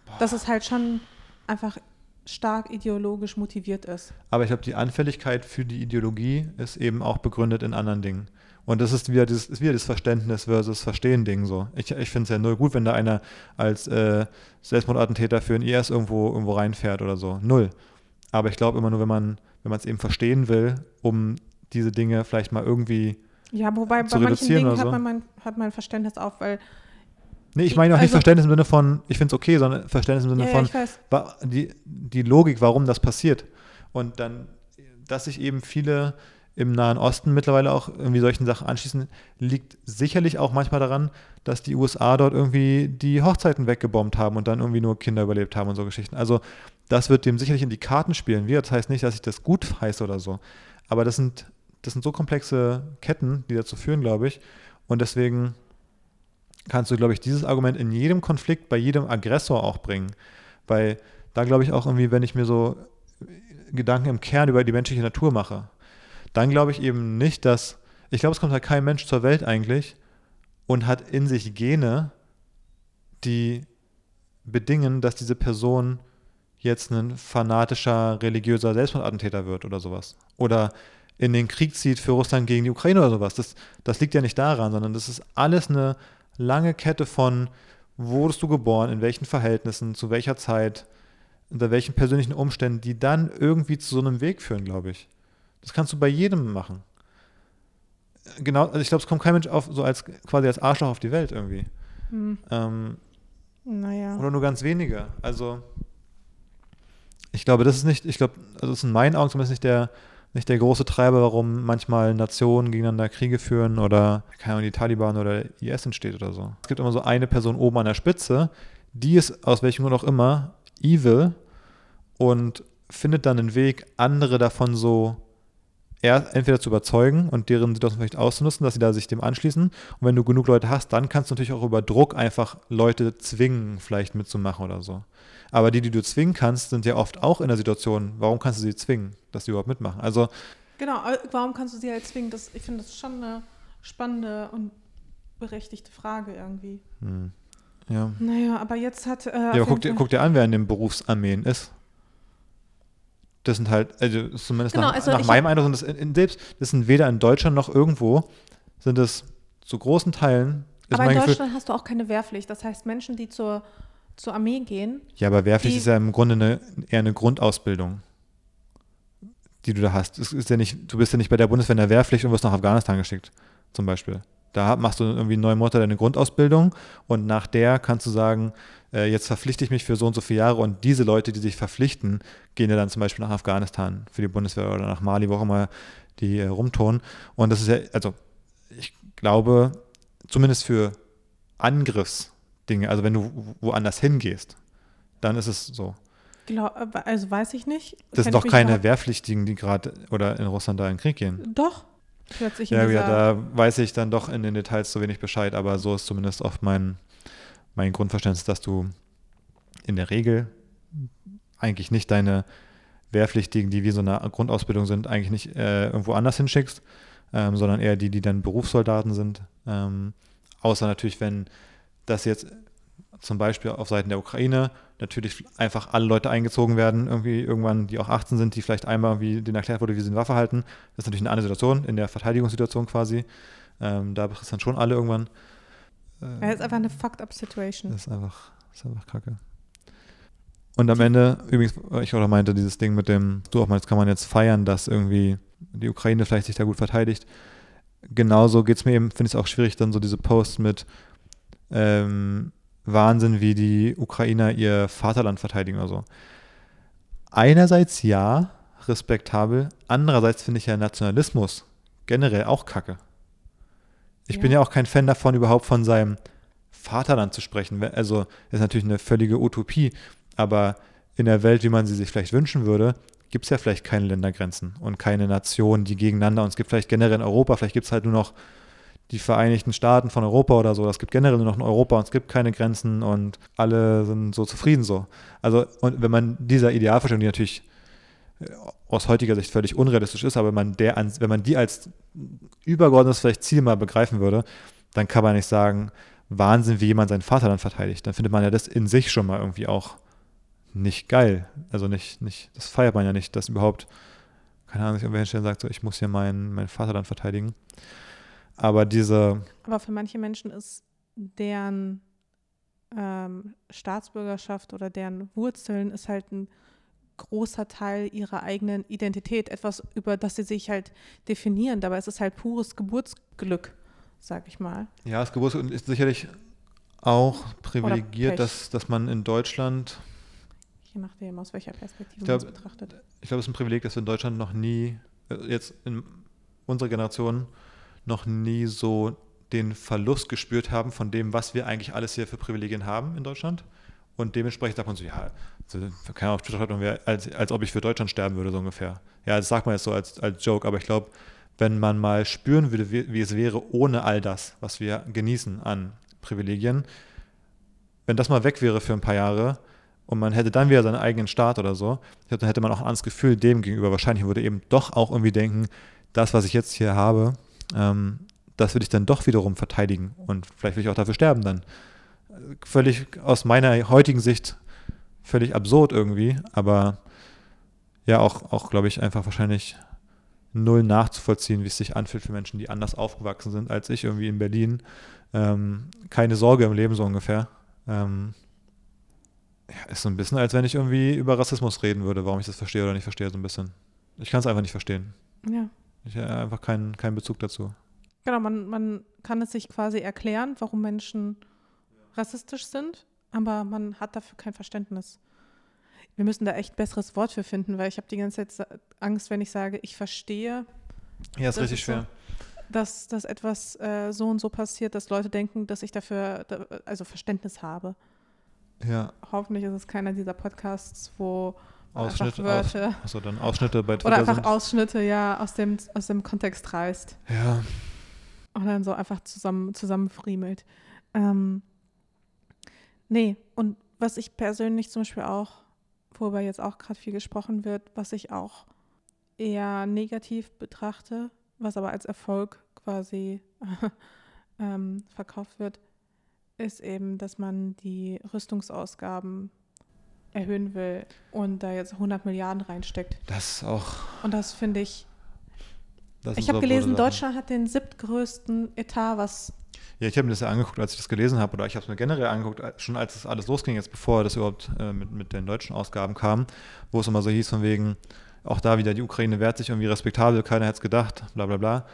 Boah. Dass es halt schon einfach stark ideologisch motiviert ist. Aber ich glaube, die Anfälligkeit für die Ideologie ist eben auch begründet in anderen Dingen. Und das ist wieder das, ist wieder das Verständnis versus Verstehen-Ding so. Ich, ich finde es ja null gut, wenn da einer als äh, Selbstmordattentäter für ein IS irgendwo, irgendwo reinfährt oder so. Null. Aber ich glaube immer nur, wenn man wenn es eben verstehen will, um diese Dinge vielleicht mal irgendwie ja, wobei bei manchen Dingen so. hat, man mein, hat mein Verständnis auf, weil Nee, ich meine auch nicht also, Verständnis im Sinne von, ich finde es okay, sondern Verständnis im Sinne ja, von die, die Logik, warum das passiert. Und dann, dass sich eben viele im Nahen Osten mittlerweile auch irgendwie solchen Sachen anschließen, liegt sicherlich auch manchmal daran, dass die USA dort irgendwie die Hochzeiten weggebombt haben und dann irgendwie nur Kinder überlebt haben und so Geschichten. Also das wird dem sicherlich in die Karten spielen. Wie, das heißt nicht, dass ich das gut heiße oder so. Aber das sind, das sind so komplexe Ketten, die dazu führen, glaube ich. Und deswegen kannst du, glaube ich, dieses Argument in jedem Konflikt, bei jedem Aggressor auch bringen. Weil da glaube ich auch irgendwie, wenn ich mir so Gedanken im Kern über die menschliche Natur mache, dann glaube ich eben nicht, dass, ich glaube, es kommt halt kein Mensch zur Welt eigentlich und hat in sich Gene, die bedingen, dass diese Person jetzt ein fanatischer religiöser Selbstmordattentäter wird oder sowas. Oder in den Krieg zieht für Russland gegen die Ukraine oder sowas. Das, das liegt ja nicht daran, sondern das ist alles eine lange Kette von, wo wurdest du geboren, in welchen Verhältnissen, zu welcher Zeit, unter welchen persönlichen Umständen, die dann irgendwie zu so einem Weg führen, glaube ich. Das kannst du bei jedem machen. Genau, also ich glaube, es kommt kein Mensch auf, so als quasi als Arschloch auf die Welt irgendwie. Hm. Ähm, naja. Oder nur ganz wenige. Also ich glaube, das ist nicht, ich glaube, also das ist in meinen Augen zumindest nicht der, nicht der große Treiber, warum manchmal Nationen gegeneinander Kriege führen oder keine Ahnung, die Taliban oder IS entsteht oder so. Es gibt immer so eine Person oben an der Spitze, die ist aus welchem Grund auch immer evil und findet dann einen Weg, andere davon so entweder zu überzeugen und deren Situation vielleicht auszunutzen, dass sie da sich dem anschließen. Und wenn du genug Leute hast, dann kannst du natürlich auch über Druck einfach Leute zwingen, vielleicht mitzumachen oder so. Aber die, die du zwingen kannst, sind ja oft auch in der Situation, warum kannst du sie zwingen, dass sie überhaupt mitmachen? Also Genau, äh, warum kannst du sie halt zwingen? Das, ich finde das schon eine spannende und berechtigte Frage irgendwie. Hm. Ja. Naja, aber jetzt hat. Äh, ja, aber guck dir, guck dir an, wer in den Berufsarmeen ist. Das sind halt, also zumindest genau, nach, also nach meinem Eindruck sind das in, in, selbst, das sind weder in Deutschland noch irgendwo, sind es zu großen Teilen. Aber in Deutschland Gefühl, hast du auch keine Wehrpflicht. Das heißt, Menschen, die zur zur Armee gehen. Ja, aber Wehrpflicht ist ja im Grunde eine, eher eine Grundausbildung, die du da hast. Es ist ja nicht, du bist ja nicht bei der Bundeswehr in der Wehrpflicht und wirst nach Afghanistan geschickt, zum Beispiel. Da machst du irgendwie neun Monate deine Grundausbildung und nach der kannst du sagen, äh, jetzt verpflichte ich mich für so und so viele Jahre und diese Leute, die sich verpflichten, gehen ja dann zum Beispiel nach Afghanistan für die Bundeswehr oder nach Mali, wo auch immer die äh, rumtun. Und das ist ja, also ich glaube, zumindest für Angriffsdinge, also wenn du woanders hingehst, dann ist es so. Glaub, also weiß ich nicht. Das sind doch keine Wehrpflichtigen, die gerade oder in Russland da in den Krieg gehen. Doch. Ja, ja, da weiß ich dann doch in den Details zu wenig Bescheid, aber so ist zumindest oft mein, mein Grundverständnis, dass du in der Regel eigentlich nicht deine Wehrpflichtigen, die wie so eine Grundausbildung sind, eigentlich nicht äh, irgendwo anders hinschickst, ähm, sondern eher die, die dann Berufssoldaten sind. Ähm, außer natürlich, wenn das jetzt zum Beispiel auf Seiten der Ukraine natürlich einfach alle Leute eingezogen werden, irgendwie irgendwann, die auch 18 sind, die vielleicht einmal irgendwie denen erklärt wurde, wie sie eine Waffe halten. Das ist natürlich eine andere Situation, in der Verteidigungssituation quasi. Ähm, da betrifft es dann schon alle irgendwann. Äh, ja, ist einfach eine fucked up Situation. Das ist einfach, das ist einfach kacke. Und am Ende, übrigens, ich auch meinte, dieses Ding mit dem, du auch meinst, kann man jetzt feiern, dass irgendwie die Ukraine vielleicht sich da gut verteidigt. Genauso geht es mir eben, finde ich es auch schwierig, dann so diese Posts mit, ähm, Wahnsinn, wie die Ukrainer ihr Vaterland verteidigen oder so. Einerseits ja, respektabel. Andererseits finde ich ja Nationalismus generell auch kacke. Ich ja. bin ja auch kein Fan davon, überhaupt von seinem Vaterland zu sprechen. Also, ist natürlich eine völlige Utopie. Aber in der Welt, wie man sie sich vielleicht wünschen würde, gibt es ja vielleicht keine Ländergrenzen und keine Nationen, die gegeneinander. Und es gibt vielleicht generell in Europa, vielleicht gibt es halt nur noch die Vereinigten Staaten von Europa oder so. Es gibt generell nur noch ein Europa und es gibt keine Grenzen und alle sind so zufrieden so. Also, und wenn man dieser Idealvorstellung, die natürlich äh, aus heutiger Sicht völlig unrealistisch ist, aber wenn man, der, wenn man die als übergeordnetes vielleicht Ziel mal begreifen würde, dann kann man nicht sagen, Wahnsinn, wie jemand sein Vaterland verteidigt. Dann findet man ja das in sich schon mal irgendwie auch nicht geil. Also nicht, nicht, das feiert man ja nicht, dass überhaupt, keine Ahnung, sich irgendwer hinstellen sagt, so, ich muss hier mein, mein Vaterland verteidigen. Aber diese. Aber für manche Menschen ist deren ähm, Staatsbürgerschaft oder deren Wurzeln ist halt ein großer Teil ihrer eigenen Identität, etwas, über das sie sich halt definieren. Dabei ist es halt pures Geburtsglück, sag ich mal. Ja, das Geburtsglück ist sicherlich auch privilegiert, dass, dass man in Deutschland. Je nachdem, aus welcher Perspektive man es betrachtet. Ich glaube, es ist ein Privileg, dass wir in Deutschland noch nie, äh, jetzt in unserer Generation, noch nie so den Verlust gespürt haben von dem, was wir eigentlich alles hier für Privilegien haben in Deutschland. Und dementsprechend sagt man so, ja, also, keine auf Twitter schreibt man, als, als ob ich für Deutschland sterben würde, so ungefähr. Ja, das sagt man jetzt so als, als Joke, aber ich glaube, wenn man mal spüren würde, wie, wie, es wäre ohne all das, was wir genießen an Privilegien, wenn das mal weg wäre für ein paar Jahre und man hätte dann wieder seinen eigenen Staat oder so, dann hätte man auch ein anderes Gefühl dem gegenüber. Wahrscheinlich würde eben doch auch irgendwie denken, das, was ich jetzt hier habe, ähm, das will ich dann doch wiederum verteidigen und vielleicht will ich auch dafür sterben dann. Völlig aus meiner heutigen Sicht völlig absurd irgendwie, aber ja, auch, auch glaube ich, einfach wahrscheinlich null nachzuvollziehen, wie es sich anfühlt für Menschen, die anders aufgewachsen sind als ich irgendwie in Berlin. Ähm, keine Sorge im Leben so ungefähr. Ähm, ja, ist so ein bisschen, als wenn ich irgendwie über Rassismus reden würde, warum ich das verstehe oder nicht verstehe, so ein bisschen. Ich kann es einfach nicht verstehen. Ja. Ich habe einfach keinen, keinen Bezug dazu. Genau, man, man kann es sich quasi erklären, warum Menschen rassistisch sind, aber man hat dafür kein Verständnis. Wir müssen da echt ein besseres Wort für finden, weil ich habe die ganze Zeit Angst, wenn ich sage, ich verstehe. Ja, ist richtig ist schwer. So, dass, dass etwas äh, so und so passiert, dass Leute denken, dass ich dafür also Verständnis habe. Ja. Hoffentlich ist es keiner dieser Podcasts, wo Ausschnitte, aus, also dann Ausschnitte bei Twitter Oder einfach sind. Ausschnitte, ja, aus dem, aus dem Kontext reißt. Ja. Und dann so einfach zusammen, zusammenfriemelt. Ähm, nee, und was ich persönlich zum Beispiel auch, worüber jetzt auch gerade viel gesprochen wird, was ich auch eher negativ betrachte, was aber als Erfolg quasi ähm, verkauft wird, ist eben, dass man die Rüstungsausgaben erhöhen will und da jetzt 100 Milliarden reinsteckt. Das auch. Und das finde ich. Das ich habe gelesen, Deutschland hat den siebtgrößten Etat, was. Ja, ich habe mir das ja angeguckt, als ich das gelesen habe, oder ich habe es mir generell angeguckt, schon als das alles losging, jetzt bevor das überhaupt äh, mit, mit den deutschen Ausgaben kam, wo es immer so hieß, von wegen, auch da wieder, die Ukraine wehrt sich irgendwie respektabel, keiner hätte es gedacht, bla bla bla.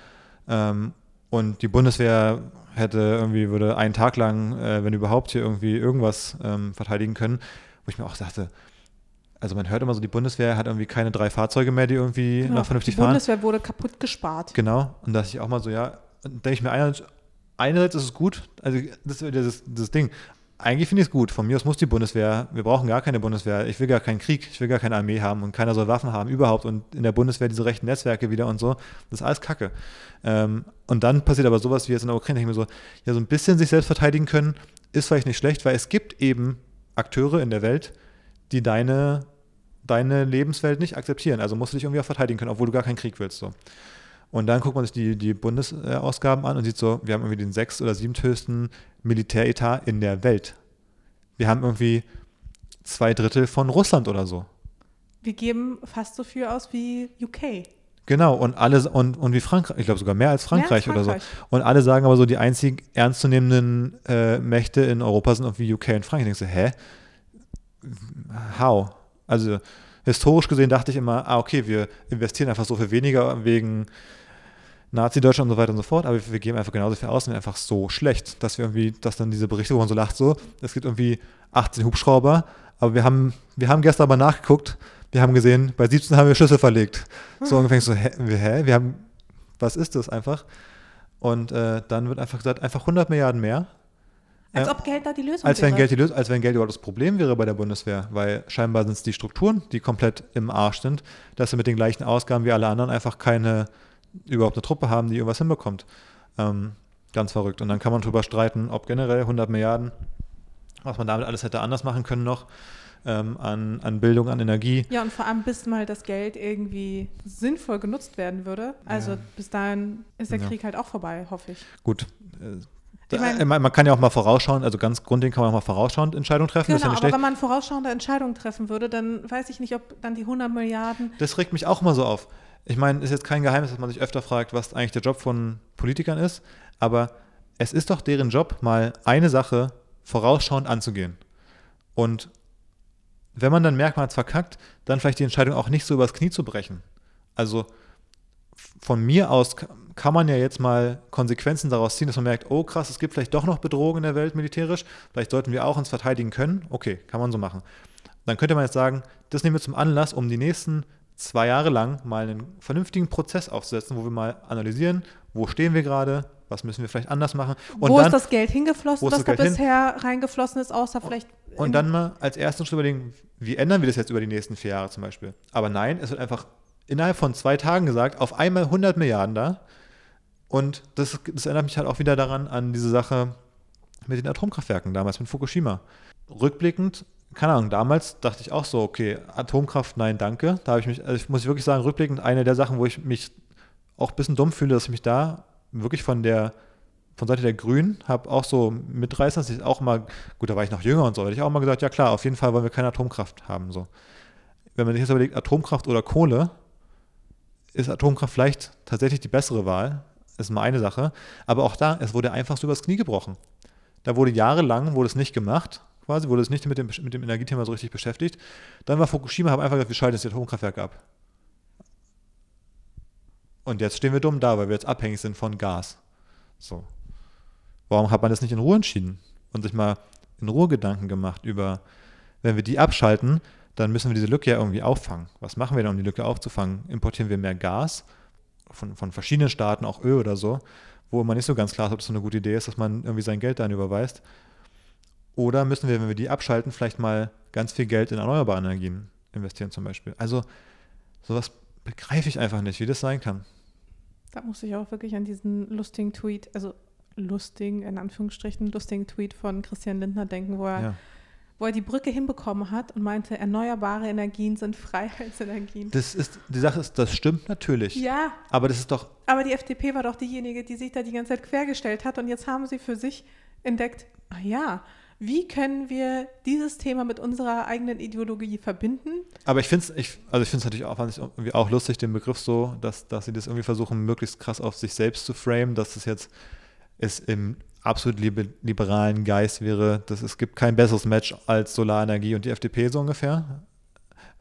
Ähm, und die Bundeswehr hätte irgendwie, würde einen Tag lang, äh, wenn überhaupt, hier irgendwie irgendwas ähm, verteidigen können, wo ich mir auch dachte, also man hört immer so, die Bundeswehr hat irgendwie keine drei Fahrzeuge mehr, die irgendwie Genau, noch vernünftig die fahren. Bundeswehr wurde kaputt gespart. Genau. Und da dachte ich auch mal so, ja, denke ich mir einerseits, einerseits ist es gut, also das ist das, das Ding. Eigentlich finde ich es gut. Von mir aus muss die Bundeswehr, wir brauchen gar keine Bundeswehr. Ich will gar keinen Krieg, ich will gar keine Armee haben und keiner soll Waffen haben überhaupt. Und in der Bundeswehr diese rechten Netzwerke wieder und so. Das ist alles Kacke. Ähm, und dann passiert aber sowas wie jetzt in der Ukraine. Ich mir so, ja, so ein bisschen sich selbst verteidigen können, ist vielleicht nicht schlecht, weil es gibt eben Akteure in der Welt, die deine, deine Lebenswelt nicht akzeptieren. Also musst du dich irgendwie auch verteidigen können, obwohl du gar keinen Krieg willst. So. Und dann guckt man sich die, die Bundesausgaben an und sieht so, wir haben irgendwie den sechs- oder siebthöchsten Militäretat in der Welt. Wir haben irgendwie zwei Drittel von Russland oder so. Wir geben fast so viel aus wie UK. Genau, und alle und, und wie Frankreich, ich glaube sogar mehr als Frankreich, Mehr als oder Frankreich. so. Und alle sagen aber so, die einzig ernstzunehmenden äh, Mächte in Europa sind irgendwie UK und Frankreich. Ich denke so, hä? How? Also historisch gesehen dachte ich immer, ah, okay, wir investieren einfach so viel weniger wegen Nazi-Deutschland und so weiter und so fort, aber wir geben einfach genauso viel aus und sind einfach so schlecht, dass wir irgendwie, dass dann diese Berichte, wo man so lacht, so, es gibt irgendwie 18 Hubschrauber, aber wir haben, wir haben gestern mal nachgeguckt, wir haben gesehen, bei 17 haben wir Schlüssel verlegt. So ungefähr so, hä, hä? Wir haben, was ist das einfach? Und äh, dann wird einfach gesagt, einfach 100 Milliarden mehr. Als Äh, ob Geld da die Lösung als wäre. Geld die Lös als wenn Geld überhaupt das Problem wäre bei der Bundeswehr, weil scheinbar sind es die Strukturen, die komplett im Arsch sind, dass sie mit den gleichen Ausgaben wie alle anderen einfach keine, überhaupt eine Truppe haben, die irgendwas hinbekommt. Ähm, ganz verrückt. Und dann kann man drüber streiten, ob generell 100 Milliarden, was man damit alles hätte anders machen können noch, ähm, an, an Bildung, an Energie. Ja, und vor allem, bis mal das Geld irgendwie sinnvoll genutzt werden würde. Also Ja. bis dahin ist der Ja. Krieg halt auch vorbei, hoffe ich. Gut. Äh, Ich mein- da, man, kann ja auch mal vorausschauen, also ganz grundlegend kann man auch mal vorausschauend Entscheidungen treffen, ja Genau, nicht aber schlecht. wenn man vorausschauende Entscheidungen treffen würde, dann weiß ich nicht, ob dann die 100 Milliarden Das regt mich auch immer so auf. Ich meine, ist jetzt kein Geheimnis, dass man sich öfter fragt, was eigentlich der Job von Politikern ist, aber es ist doch deren Job, mal eine Sache vorausschauend anzugehen. Und wenn man dann merkt, man hat es verkackt, dann vielleicht die Entscheidung auch nicht so übers Knie zu brechen. Also von mir aus ka- kann man ja jetzt mal Konsequenzen daraus ziehen, dass man merkt, oh krass, es gibt vielleicht doch noch Bedrohungen in der Welt militärisch, vielleicht sollten wir auch uns verteidigen können. Okay, kann man so machen. Dann könnte man jetzt sagen, das nehmen wir zum Anlass, um die nächsten zwei Jahre lang mal einen vernünftigen Prozess aufzusetzen, wo wir mal analysieren, wo stehen wir gerade, was müssen wir vielleicht anders machen. Und wo dann, ist das Geld hingeflossen, was da Geld hin? bisher reingeflossen ist, außer vielleicht. Und in- dann mal als erstes Schritt überlegen, wie ändern wir das jetzt über die nächsten vier Jahre zum Beispiel. Aber nein, es wird einfach innerhalb von zwei Tagen gesagt, auf einmal 100 Milliarden da. Und das, das erinnert mich halt auch wieder daran, an diese Sache mit den Atomkraftwerken damals, mit Fukushima. Rückblickend, keine Ahnung, damals dachte ich auch so, okay, Atomkraft, nein, danke. Da habe ich mich, also ich muss wirklich sagen, rückblickend eine der Sachen, wo ich mich auch ein bisschen dumm fühle, dass ich mich da wirklich von der von Seite der Grünen habe auch so mitreißen, dass ich auch mal, gut, da war ich noch jünger und so, hätte ich auch mal gesagt, ja klar, auf jeden Fall wollen wir keine Atomkraft haben. So. Wenn man sich jetzt überlegt, Atomkraft oder Kohle, ist Atomkraft vielleicht tatsächlich die bessere Wahl. ist mal eine Sache. Aber auch da, es wurde einfach so übers Knie gebrochen. Da wurde jahrelang, wurde es nicht gemacht, quasi, wurde es nicht mit dem, mit dem Energiethema so richtig beschäftigt. Dann war Fukushima, haben einfach gesagt, wir schalten jetzt die Atomkraftwerke ab. Und jetzt stehen wir dumm da, weil wir jetzt abhängig sind von Gas. So. Warum hat man das nicht in Ruhe entschieden und sich mal in Ruhe Gedanken gemacht über, wenn wir die abschalten, dann müssen wir diese Lücke ja irgendwie auffangen. Was machen wir denn, um die Lücke aufzufangen? Importieren wir mehr Gas von, von verschiedenen Staaten, auch Öl oder so, wo man nicht so ganz klar ist, ob das so eine gute Idee ist, dass man irgendwie sein Geld dann überweist. Oder müssen wir, wenn wir die abschalten, vielleicht mal ganz viel Geld in erneuerbare Energien investieren zum Beispiel. Also sowas begreife ich einfach nicht, wie das sein kann. Da muss ich auch wirklich an diesen lustigen Tweet, also lustigen, in Anführungsstrichen, lustigen Tweet von Christian Lindner denken, wo er, Ja. wo er die Brücke hinbekommen hat und meinte, erneuerbare Energien sind Freiheitsenergien. Das ist, die Sache ist, das stimmt natürlich. Ja, Aber das ist doch, aber die FDP war doch diejenige, die sich da die ganze Zeit quergestellt hat und jetzt haben sie für sich entdeckt, ah ja, wie können wir dieses Thema mit unserer eigenen Ideologie verbinden? aber ich finde es, ich, also ich finde es natürlich auch, irgendwie auch lustig, den Begriff so, dass, dass sie das irgendwie versuchen, möglichst krass auf sich selbst zu framen, dass das jetzt es im absolut libe, liberalen Geist wäre, dass es gibt kein besseres Match als Solarenergie und die FDP so ungefähr.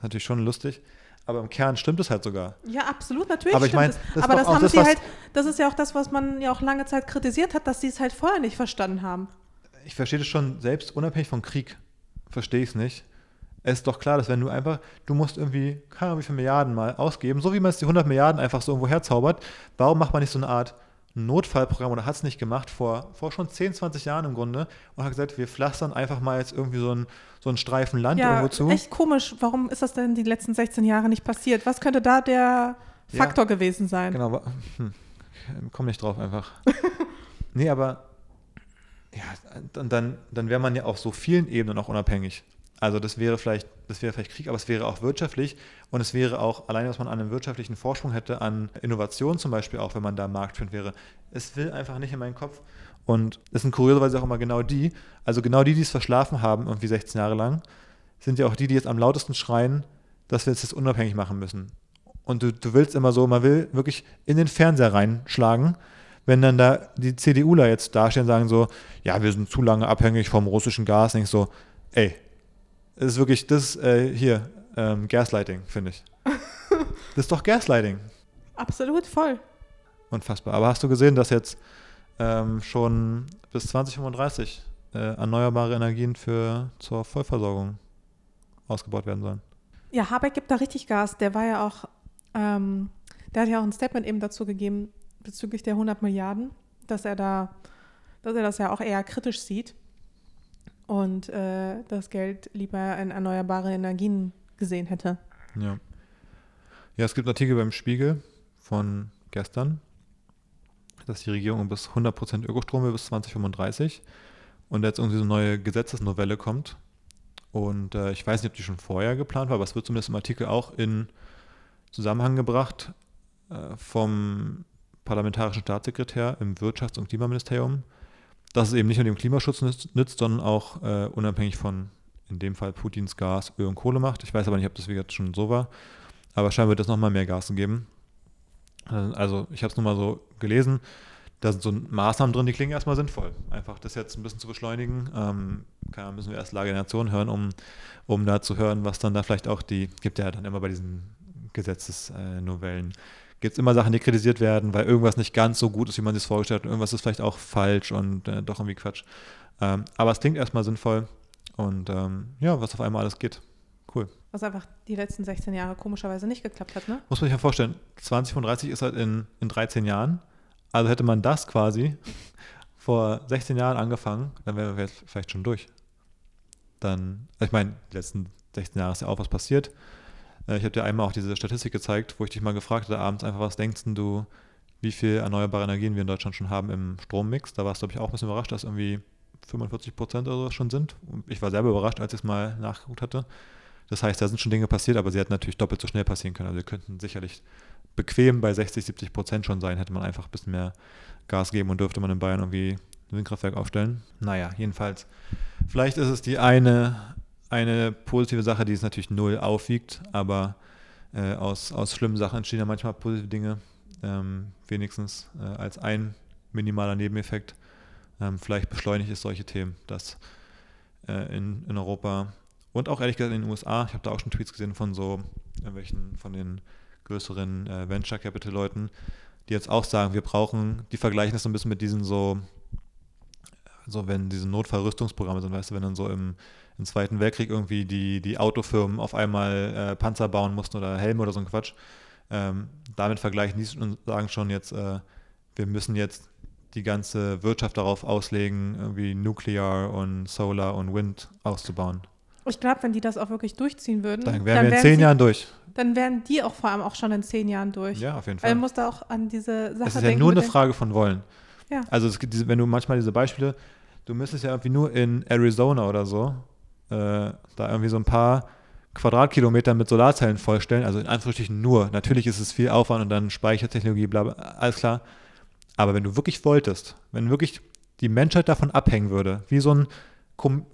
Natürlich schon lustig. Aber im Kern stimmt es halt sogar. Ja, absolut, natürlich Aber ich stimmt mein, es. das ist Aber das haben das, sie halt, das ist ja auch das, was man ja auch lange Zeit kritisiert hat, dass sie es halt vorher nicht verstanden haben. Ich verstehe das schon, selbst unabhängig vom Krieg, verstehe ich es nicht. Es ist doch klar, dass wenn du einfach, du musst irgendwie, keine Ahnung, wie viele Milliarden mal ausgeben, so wie man es die 100 Milliarden einfach so irgendwo herzaubert, warum macht man nicht so eine Art Notfallprogramm oder hat es nicht gemacht vor, vor schon 10, 20 Jahren im Grunde und hat gesagt, wir pflastern einfach mal jetzt irgendwie so einen, so einen Streifen Land Ja, irgendwo zu. echt komisch. Warum ist das denn die letzten 16 Jahre nicht passiert? Was könnte da der Ja. Faktor gewesen sein? Genau, hm, komm nicht drauf einfach. nee, aber ja, dann, dann, dann wäre man ja auf so vielen Ebenen auch unabhängig. Also das wäre vielleicht, das wäre vielleicht Krieg, aber es wäre auch wirtschaftlich und es wäre auch alleine, was man an einem wirtschaftlichen Vorsprung hätte, an Innovation zum Beispiel, auch wenn man da marktführend wäre. Es will einfach nicht in meinen Kopf. Und es sind kurioserweise auch immer genau die, also genau die, die es verschlafen haben, irgendwie 16 Jahre lang, sind ja auch die, die jetzt am lautesten schreien, dass wir jetzt das unabhängig machen müssen. Und du, du willst immer so, man will wirklich in den Fernseher reinschlagen, wenn dann da die CDUler jetzt dastehen und sagen so, ja, wir sind zu lange abhängig vom russischen Gas, ich so, ey, das ist wirklich, das äh, hier, ähm, Gaslighting, finde ich. das ist doch Gaslighting. Absolut voll. Unfassbar. Aber hast du gesehen, dass jetzt ähm, schon bis 2035 äh, erneuerbare Energien für zur Vollversorgung ausgebaut werden sollen? Ja, Habeck gibt da richtig Gas. Der war ja auch, ähm, der hat ja auch ein Statement eben dazu gegeben bezüglich der 100 Milliarden, dass er da, dass er das ja auch eher kritisch sieht und äh, das Geld lieber in erneuerbare Energien gesehen hätte. Ja. Ja, es gibt einen Artikel beim Spiegel von gestern, dass die Regierung bis 100% Ökostrom will bis 2035 und jetzt irgendwie so eine neue Gesetzesnovelle kommt. Und äh, ich weiß nicht, ob die schon vorher geplant war, aber es wird zumindest im Artikel auch in Zusammenhang gebracht äh, vom parlamentarischen Staatssekretär im Wirtschafts- und Klimaministerium, dass es eben nicht nur dem Klimaschutz nützt, sondern auch äh, unabhängig von, in dem Fall, Putins Gas, Öl und Kohle macht. Ich weiß aber nicht, ob das jetzt schon so war. Aber scheinbar wird es nochmal mehr Gas geben. Äh, Also ich habe es nur mal so gelesen. Da sind so Maßnahmen drin, die klingen erstmal sinnvoll. Einfach das jetzt ein bisschen zu beschleunigen. Ähm, Ahnung, müssen wir erst Lage der Nation hören, um, um da zu hören, was dann da vielleicht auch die, gibt ja dann immer bei diesen Gesetzesnovellen, gibt es immer Sachen, die kritisiert werden, weil irgendwas nicht ganz so gut ist, wie man sich es vorgestellt hat und irgendwas ist vielleicht auch falsch und äh, doch irgendwie Quatsch. Ähm, aber es klingt erstmal sinnvoll und ähm, ja, was auf einmal alles geht. Cool. Was einfach die letzten 16 Jahre komischerweise nicht geklappt hat, ne? Muss man sich ja vorstellen, 2035 ist halt in, in 13 Jahren. Also hätte man das quasi vor 16 Jahren angefangen, dann wären wir jetzt vielleicht schon durch. Dann, also ich meine, die letzten 16 Jahre ist ja auch was passiert. Äh, Ich habe dir einmal auch diese Statistik gezeigt, wo ich dich mal gefragt hatte, abends einfach, was denkst du, wie viel erneuerbare Energien wir in Deutschland schon haben im Strommix? Da warst du, glaube ich, auch ein bisschen überrascht, dass irgendwie 45 Prozent oder so schon sind. Ich war selber überrascht, als ich es mal nachgeguckt hatte. Das heißt, da sind schon Dinge passiert, aber sie hätten natürlich doppelt so schnell passieren können. Also wir könnten sicherlich bequem bei 60, 70 Prozent schon sein, hätte man einfach ein bisschen mehr Gas geben und dürfte man in Bayern irgendwie ein Windkraftwerk aufstellen. Naja, jedenfalls, vielleicht ist es die eine, eine positive Sache, die es natürlich null aufwiegt, aber äh, aus, aus schlimmen Sachen entstehen ja manchmal positive Dinge, ähm, wenigstens äh, als ein minimaler Nebeneffekt. Ähm, vielleicht beschleunigt es solche Themen, dass äh, in, in Europa und auch ehrlich gesagt in den USA, ich habe da auch schon Tweets gesehen von so irgendwelchen von den größeren äh, Venture Capital Leuten, die jetzt auch sagen, wir brauchen, die vergleichen das so ein bisschen mit diesen so, so wenn diese Notfallrüstungsprogramme sind, weißt du, wenn dann so im, im Zweiten Weltkrieg irgendwie die, die Autofirmen auf einmal äh, Panzer bauen mussten oder Helme oder so ein Quatsch. Ähm, damit vergleichen die und sagen schon jetzt, äh, wir müssen jetzt die ganze Wirtschaft darauf auslegen, irgendwie Nuclear und Solar und Wind auszubauen. Ich glaube, wenn die das auch wirklich durchziehen würden, Dann wären wir in zehn sie, Jahren durch. Dann wären die auch vor allem auch schon in zehn Jahren durch. Ja, auf jeden Weil Fall. man muss da auch an diese Sache Es ist denken. ja nur eine Frage von Wollen. Ja. Also es gibt diese, wenn du manchmal diese Beispiele, du müsstest ja irgendwie nur in Arizona oder so, da irgendwie so ein paar Quadratkilometer mit Solarzellen vollstellen, also in Anführungsstrichen nur. Natürlich ist es viel Aufwand und dann Speichertechnologie, bla, bla alles klar. Aber wenn du wirklich wolltest, wenn wirklich die Menschheit davon abhängen würde, wie so ein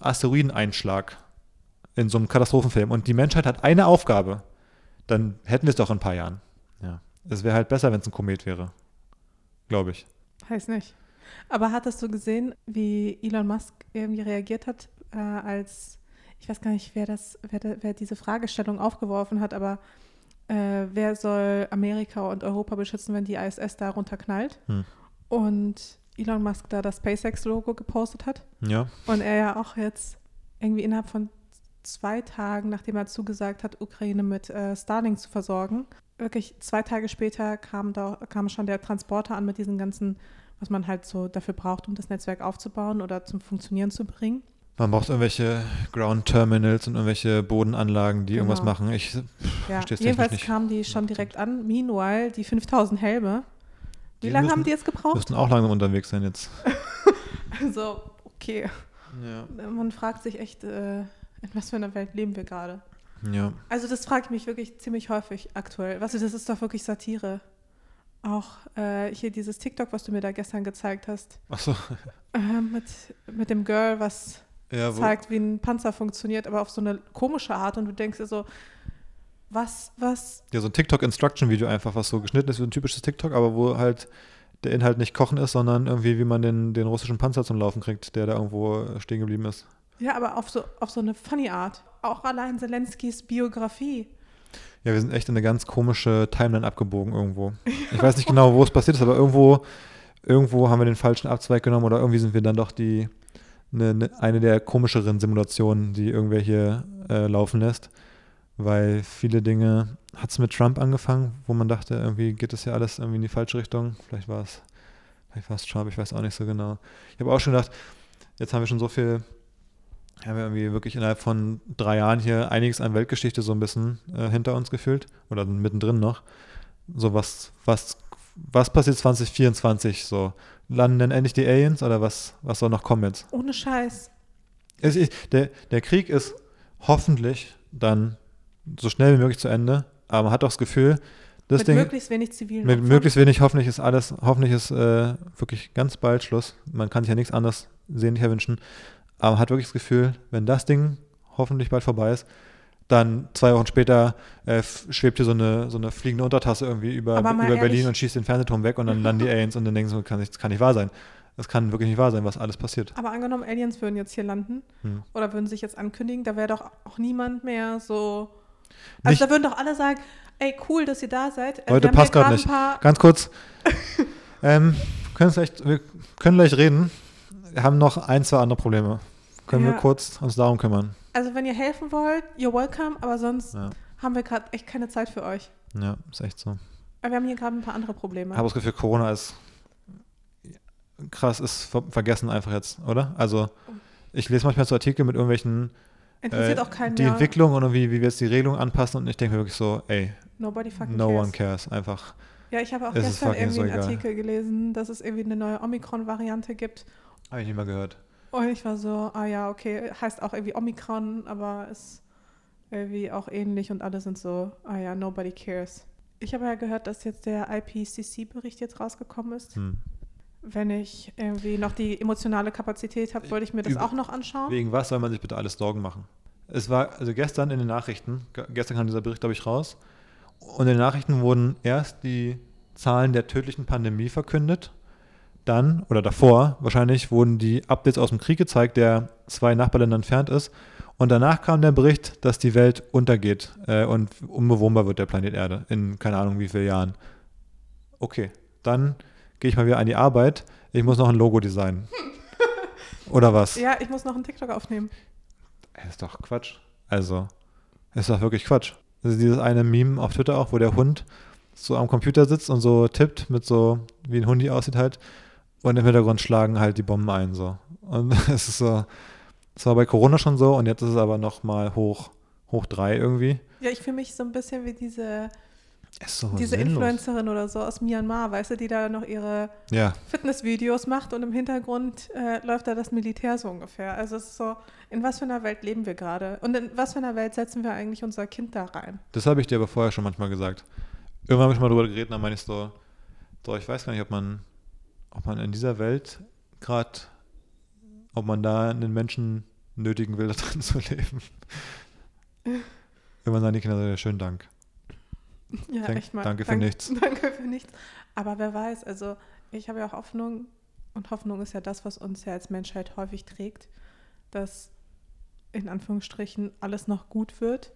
Asteroideneinschlag in so einem Katastrophenfilm und die Menschheit hat eine Aufgabe, dann hätten wir es doch in ein paar Jahren. Ja. Es wäre halt besser, wenn es ein Komet wäre. Glaube ich. Weiß nicht. Aber hattest du gesehen, wie Elon Musk irgendwie reagiert hat, äh, als ich weiß gar nicht, wer das, wer, wer diese Fragestellung aufgeworfen hat, aber äh, wer soll Amerika und Europa beschützen, wenn die ISS da runterknallt. Hm. Und Elon Musk da das SpaceX-Logo gepostet hat. Ja. Und er ja auch jetzt irgendwie innerhalb von zwei Tagen, nachdem er zugesagt hat, Ukraine mit äh, Starlink zu versorgen, wirklich zwei Tage später kam, da, kam schon der Transporter an mit diesen ganzen, was man halt so dafür braucht, um das Netzwerk aufzubauen oder zum Funktionieren zu bringen. Man braucht irgendwelche Ground Terminals und irgendwelche Bodenanlagen, die irgendwas Genau. machen. Ich Ja, verstehe es jedenfalls nicht. kamen die schon direkt an. Meanwhile, die 5000 Helme. Wie Die lange haben die jetzt gebraucht? Müssten auch langsam unterwegs sein jetzt. Also, okay. Ja. Man fragt sich echt, äh, in was für einer Welt leben wir gerade? Ja. Also das frage ich mich wirklich ziemlich häufig aktuell. Weißt du, das ist doch wirklich Satire. Auch äh, hier dieses TikTok, was du mir da gestern gezeigt hast, Achso. äh, mit, mit dem Girl, was Ja, zeigt, wie ein Panzer funktioniert, aber auf so eine komische Art und du denkst dir so, was, was, ja, so ein TikTok-Instruction-Video einfach, was so geschnitten ist wie ein typisches TikTok, aber wo halt der Inhalt nicht Kochen ist, sondern irgendwie, wie man den, den russischen Panzer zum Laufen kriegt, der da irgendwo stehen geblieben ist. ja, aber auf so, auf so eine funny Art. Auch allein Zelenskis Biografie. Ja, wir sind echt in eine ganz komische Timeline abgebogen irgendwo. Ich weiß nicht genau, wo es passiert ist, aber irgendwo, irgendwo haben wir den falschen Abzweig genommen oder irgendwie sind wir dann doch die eine, eine, eine der komischeren Simulationen, die irgendwer hier äh, laufen lässt. Weil viele Dinge, hat es mit Trump angefangen, wo man dachte, irgendwie geht das ja alles irgendwie in die falsche Richtung. Vielleicht war es, vielleicht war es Trump, ich weiß auch nicht so genau. Ich habe auch schon gedacht, jetzt haben wir schon so viel haben wir irgendwie wirklich innerhalb von drei Jahren hier einiges an Weltgeschichte so ein bisschen äh, hinter uns gefühlt oder mittendrin noch. So was, was, was passiert 2024 so? Landen denn endlich die Aliens oder was, was soll noch kommen jetzt? Ohne Scheiß. Es ist, der, der Krieg ist hoffentlich dann so schnell wie möglich zu Ende, aber man hat doch das Gefühl, das mit Ding möglichst wenig zivilen mit Opfern. möglichst wenig, hoffentlich ist alles, hoffentlich ist äh, wirklich ganz bald Schluss. Man kann sich ja nichts anderes sehnlicher wünschen. Aber man hat wirklich das Gefühl, wenn das Ding hoffentlich bald vorbei ist, dann zwei Wochen später äh, schwebt hier so eine, so eine fliegende Untertasse irgendwie über, über mal Berlin ehrlich- und schießt den Fernsehturm weg und dann landen die Aliens und dann denken sie, das kann nicht, das kann nicht wahr sein. Das kann wirklich nicht wahr sein, was alles passiert. Aber angenommen, Aliens würden jetzt hier landen Hm. oder würden sich jetzt ankündigen, da wäre doch auch niemand mehr so. Also Nicht- da würden doch alle sagen, ey, cool, dass ihr da seid. Äh, Leute, wir passt gerade nicht. Ganz kurz, ähm, können vielleicht, wir können gleich reden. Wir haben noch ein, zwei andere Probleme. Können wir Ja. kurz uns darum kümmern? Also wenn ihr helfen wollt, you're welcome, aber sonst Ja, haben wir gerade echt keine Zeit für euch. ja ist echt so. Aber wir haben hier gerade ein paar andere Probleme. Ich habe das Gefühl, Corona ist krass, ist ver vergessen einfach jetzt, oder? Also ich lese manchmal so Artikel mit irgendwelchen Interessiert äh, auch keinen die mehr. Entwicklung und wie, wie wir jetzt die Regelung anpassen und ich denke wirklich so, ey, Nobody fucking no cares. one cares. Einfach, Ja, ich habe auch gestern irgendwie so einen. Artikel gelesen, dass es irgendwie eine neue Omikron-Variante gibt. habe ich nicht mal gehört. Und ich war so, ah ja, okay, heißt auch irgendwie Omikron, aber ist irgendwie auch ähnlich und alle sind so, ah ja, nobody cares. Ich habe ja gehört, dass jetzt der IPCC-Bericht jetzt rausgekommen ist. Hm. Wenn ich irgendwie noch die emotionale Kapazität habe, wollte ich mir das Über- auch noch anschauen. Wegen was soll man sich bitte alles Sorgen machen? Es war, also gestern in den Nachrichten, ge- gestern kam dieser Bericht, glaube ich, raus, und in den Nachrichten wurden erst die Zahlen der tödlichen Pandemie verkündet, dann, oder davor, wahrscheinlich wurden die Updates aus dem Krieg gezeigt, der zwei Nachbarländer entfernt ist, und danach kam der Bericht, dass die Welt untergeht äh, und unbewohnbar wird der Planet Erde in keine Ahnung wie vielen Jahren. Okay, dann gehe ich mal wieder an die Arbeit. Ich muss noch ein Logo designen. Oder was? Ja, ich muss noch einen TikTok aufnehmen. Das ist doch Quatsch. Also, das ist doch wirklich Quatsch. Also dieses eine Meme auf Twitter auch, wo der Hund so am Computer sitzt und so tippt mit so, wie ein Hundi aussieht halt. Und im Hintergrund schlagen halt die Bomben ein so. Und es ist so, das war bei Corona schon so und jetzt ist es aber noch mal hoch, hoch drei irgendwie. Ja, ich fühle mich so ein bisschen wie diese, Es so diese sinnlos. Influencerin oder so aus Myanmar, weißt du, die da noch ihre Ja, Fitnessvideos macht und im Hintergrund äh, läuft da das Militär so ungefähr. Also es ist so, in was für einer Welt leben wir gerade? Und in was für einer Welt setzen wir eigentlich unser Kind da rein? das habe ich dir aber vorher schon manchmal gesagt. Irgendwann habe ich mal drüber geredet, dann meine ich so, so, ich weiß gar nicht, ob man, ob man in dieser Welt gerade, ob man da einen Menschen nötigen will, da drin zu leben. Irgendwann sagen die Kinder ja, schönen Dank. Ja, Dank- echt mal. danke für Dank- nichts. Danke für nichts. Aber wer weiß, also ich habe ja auch Hoffnung und Hoffnung ist ja das, was uns ja als Menschheit häufig trägt, dass in Anführungsstrichen alles noch gut wird.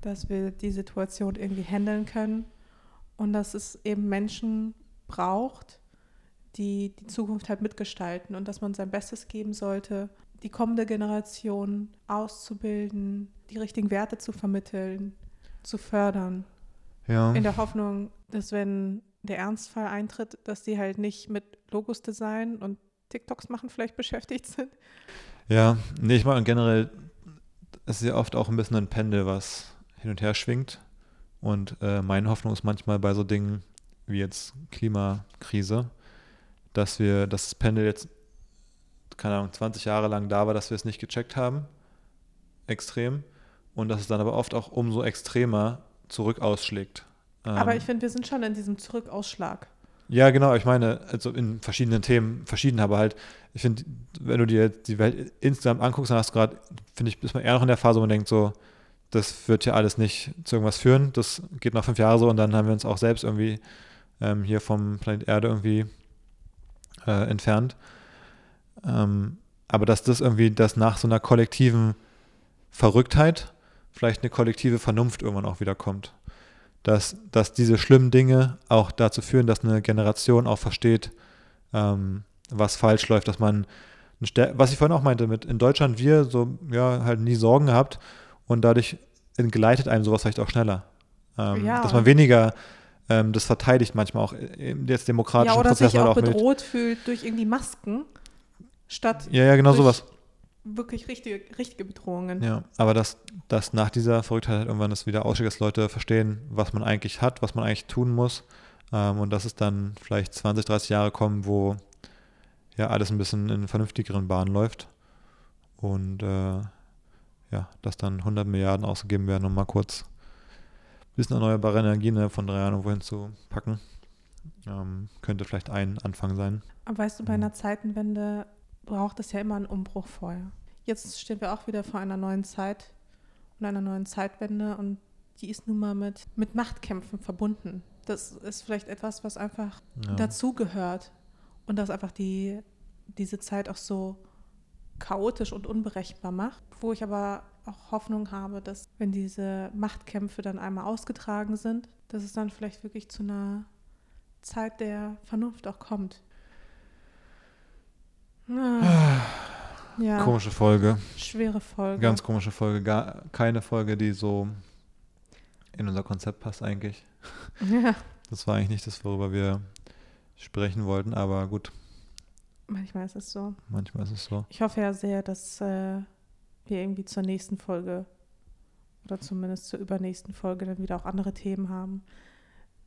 dass wir die Situation irgendwie handeln können und dass es eben Menschen braucht, die die Zukunft halt mitgestalten und dass man sein Bestes geben sollte, die kommende Generation auszubilden, die richtigen Werte zu vermitteln, zu fördern. Ja. In der Hoffnung, dass wenn der Ernstfall eintritt, dass die halt nicht mit Logos design und TikToks machen vielleicht beschäftigt sind. Ja, nee, ich meine generell, es ist ja oft auch ein bisschen ein Pendel, was hin und her schwingt. Und äh, meine Hoffnung ist manchmal bei so Dingen wie jetzt Klimakrise, dass wir, dass das Pendel jetzt, keine Ahnung, 20 Jahre lang da war, dass wir es nicht gecheckt haben, extrem, und dass es dann aber oft auch umso extremer zurück ausschlägt. Aber Ähm, ich finde, wir sind schon in diesem Zurückausschlag. ja, genau, ich meine, also in verschiedenen Themen, verschieden, aber halt, ich finde, wenn du dir die Welt insgesamt anguckst, dann hast du gerade, finde ich, ist man eher noch in der Phase, wo man denkt, so, das wird ja alles nicht zu irgendwas führen. Das geht noch fünf Jahre so und dann haben wir uns auch selbst irgendwie ähm, hier vom Planet Erde irgendwie äh, entfernt. Ähm, aber dass das irgendwie, dass nach so einer kollektiven Verrücktheit vielleicht eine kollektive Vernunft irgendwann auch wieder kommt. Dass, dass diese schlimmen Dinge auch dazu führen, dass eine Generation auch versteht, ähm, was falsch läuft, dass man, was ich vorhin auch meinte, mit in Deutschland wir so, ja, halt nie Sorgen gehabt und dadurch entgleitet einem sowas vielleicht auch schneller. Ähm, Ja. Dass man weniger ähm, das verteidigt manchmal auch in jetzt demokratischen Ja, oder sich Prozessen auch oder mit- bedroht fühlt durch irgendwie Masken, statt Ja, ja, genau sowas. wirklich richtige, richtige Bedrohungen. Ja, aber dass, dass nach dieser Verrücktheit halt irgendwann das wieder aussteigt, dass Leute verstehen, was man eigentlich hat, was man eigentlich tun muss. Ähm, und dass es dann vielleicht 20, 30 Jahre kommen, wo ja alles ein bisschen in vernünftigeren Bahnen läuft. Und äh, ja, dass dann 100 Milliarden ausgegeben werden, um mal kurz bisschen erneuerbare Energien ne, von drei Jahren irgendwo hin zu packen. Ähm, könnte vielleicht ein Anfang sein. Aber weißt du, bei Mhm. einer Zeitenwende braucht es ja immer einen Umbruch vorher. Jetzt stehen wir auch wieder vor einer neuen Zeit und einer neuen Zeitwende und die ist nun mal mit, mit Machtkämpfen verbunden. Das ist vielleicht etwas, was einfach Ja. dazugehört und das einfach die, diese Zeit auch so chaotisch und unberechenbar macht. Wo ich aber auch Hoffnung habe, dass wenn diese Machtkämpfe dann einmal ausgetragen sind, dass es dann vielleicht wirklich zu einer Zeit der Vernunft auch kommt. Ah, ja, Komische Folge. schwere Folge. Ganz komische Folge. Gar keine Folge, die so in unser Konzept passt eigentlich. Ja, Das war eigentlich nicht das, worüber wir sprechen wollten, aber gut, manchmal ist es so. manchmal ist es so. Ich hoffe ja sehr, dass äh, wir irgendwie zur nächsten Folge oder zumindest zur übernächsten Folge dann wieder auch andere Themen haben.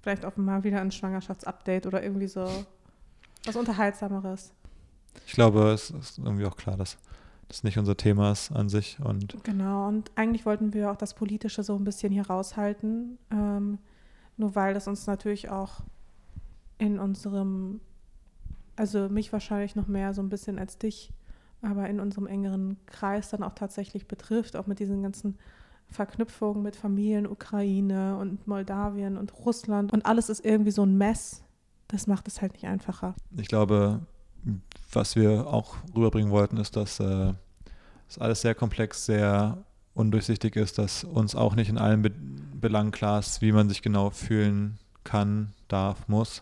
Vielleicht auch mal wieder ein Schwangerschaftsupdate oder irgendwie so was Unterhaltsameres. Ich glaube, es ist irgendwie auch klar, dass das nicht unser Thema ist an sich und Genau, und eigentlich wollten wir auch das Politische so ein bisschen hier raushalten, ähm, nur weil das uns natürlich auch in unserem, also mich wahrscheinlich noch mehr so ein bisschen als dich, aber in unserem engeren Kreis dann auch tatsächlich betrifft, auch mit diesen ganzen Verknüpfungen mit Familien, Ukraine und Moldawien und Russland und alles ist irgendwie so ein Mess. Das macht es halt nicht einfacher. ich glaube, was wir auch rüberbringen wollten, ist, dass äh, es alles sehr komplex, sehr undurchsichtig ist, dass uns auch nicht in allen Be Belangen klar ist, wie man sich genau fühlen kann, darf, muss.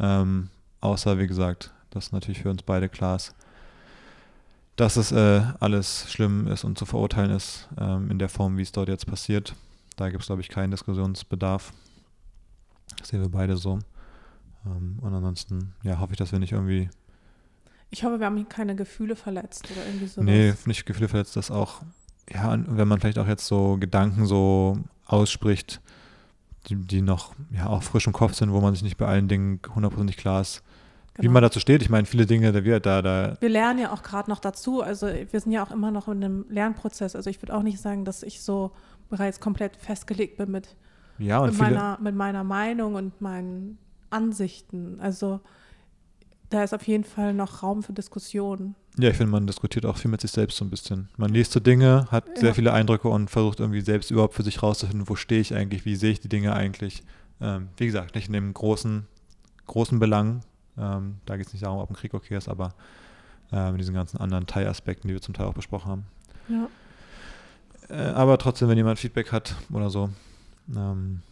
Ähm, außer, wie gesagt, dass natürlich für uns beide klar ist, dass es äh, alles schlimm ist und zu verurteilen ist ähm, in der Form, wie es dort jetzt passiert. Da gibt es, glaube ich, keinen Diskussionsbedarf. Das sehen wir beide so. Ähm, und ansonsten, ja, hoffe ich, dass wir nicht irgendwie Ich hoffe, wir haben hier keine Gefühle verletzt oder irgendwie so. Nee, nicht Gefühle verletzt, dass auch, ja, wenn man vielleicht auch jetzt so Gedanken so ausspricht, die, die noch ja, auch frisch im Kopf sind, wo man sich nicht bei allen Dingen hundertprozentig klar ist, wie Genau. man dazu steht. Ich meine, viele Dinge, da wir da, da, Wir lernen ja auch gerade noch dazu. Also wir sind ja auch immer noch in einem Lernprozess. Also ich würde auch nicht sagen, dass ich so bereits komplett festgelegt bin mit, ja, mit, viele, meiner, mit meiner Meinung und meinen Ansichten. Also da ist auf jeden Fall noch Raum für Diskussion. ja, ich finde, man diskutiert auch viel mit sich selbst so ein bisschen. Man liest so Dinge, hat Ja. sehr viele Eindrücke und versucht irgendwie selbst überhaupt für sich rauszufinden, wo stehe ich eigentlich, wie sehe ich die Dinge eigentlich. Ähm, wie gesagt, nicht in dem großen, großen Belang. Ähm, da geht es nicht darum, ob ein Krieg okay ist, aber ähm, in diesen ganzen anderen Teilaspekten, die wir zum Teil auch besprochen haben. Ja. Äh, aber trotzdem, wenn jemand Feedback hat oder so, ähm,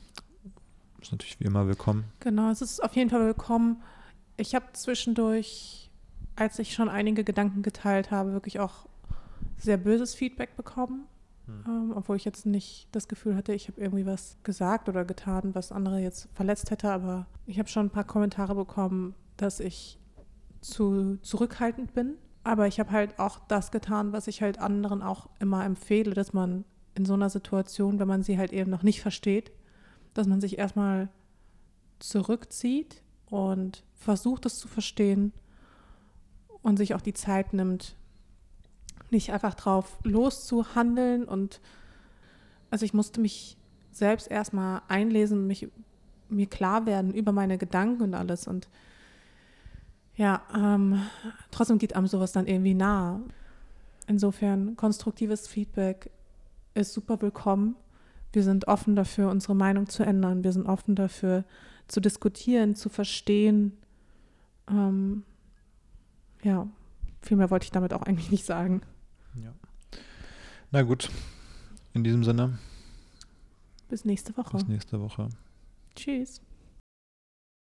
ist natürlich wie immer willkommen. Genau, es ist auf jeden Fall willkommen. Ich habe zwischendurch, als ich schon einige Gedanken geteilt habe, wirklich auch sehr böses Feedback bekommen. Hm. Ähm, obwohl ich jetzt nicht das Gefühl hatte, ich habe irgendwie was gesagt oder getan, was andere jetzt verletzt hätte. Aber ich habe schon ein paar Kommentare bekommen, dass ich zu zurückhaltend bin. Aber ich habe halt auch das getan, was ich halt anderen auch immer empfehle, dass man in so einer Situation, wenn man sie halt eben noch nicht versteht, dass man sich erstmal zurückzieht und versucht es zu verstehen und sich auch die Zeit nimmt, nicht einfach drauf loszuhandeln und also ich musste mich selbst erstmal einlesen, mich mir klar werden über meine Gedanken und alles und ja, ähm, trotzdem geht einem sowas dann irgendwie nah. Insofern, konstruktives Feedback ist super willkommen. Wir sind offen dafür, unsere Meinung zu ändern. Wir sind offen dafür, zu diskutieren, zu verstehen. Ähm, ja, viel mehr wollte ich damit auch eigentlich nicht sagen. Ja. Na gut, in diesem Sinne. Bis nächste Woche. Bis nächste Woche. Tschüss.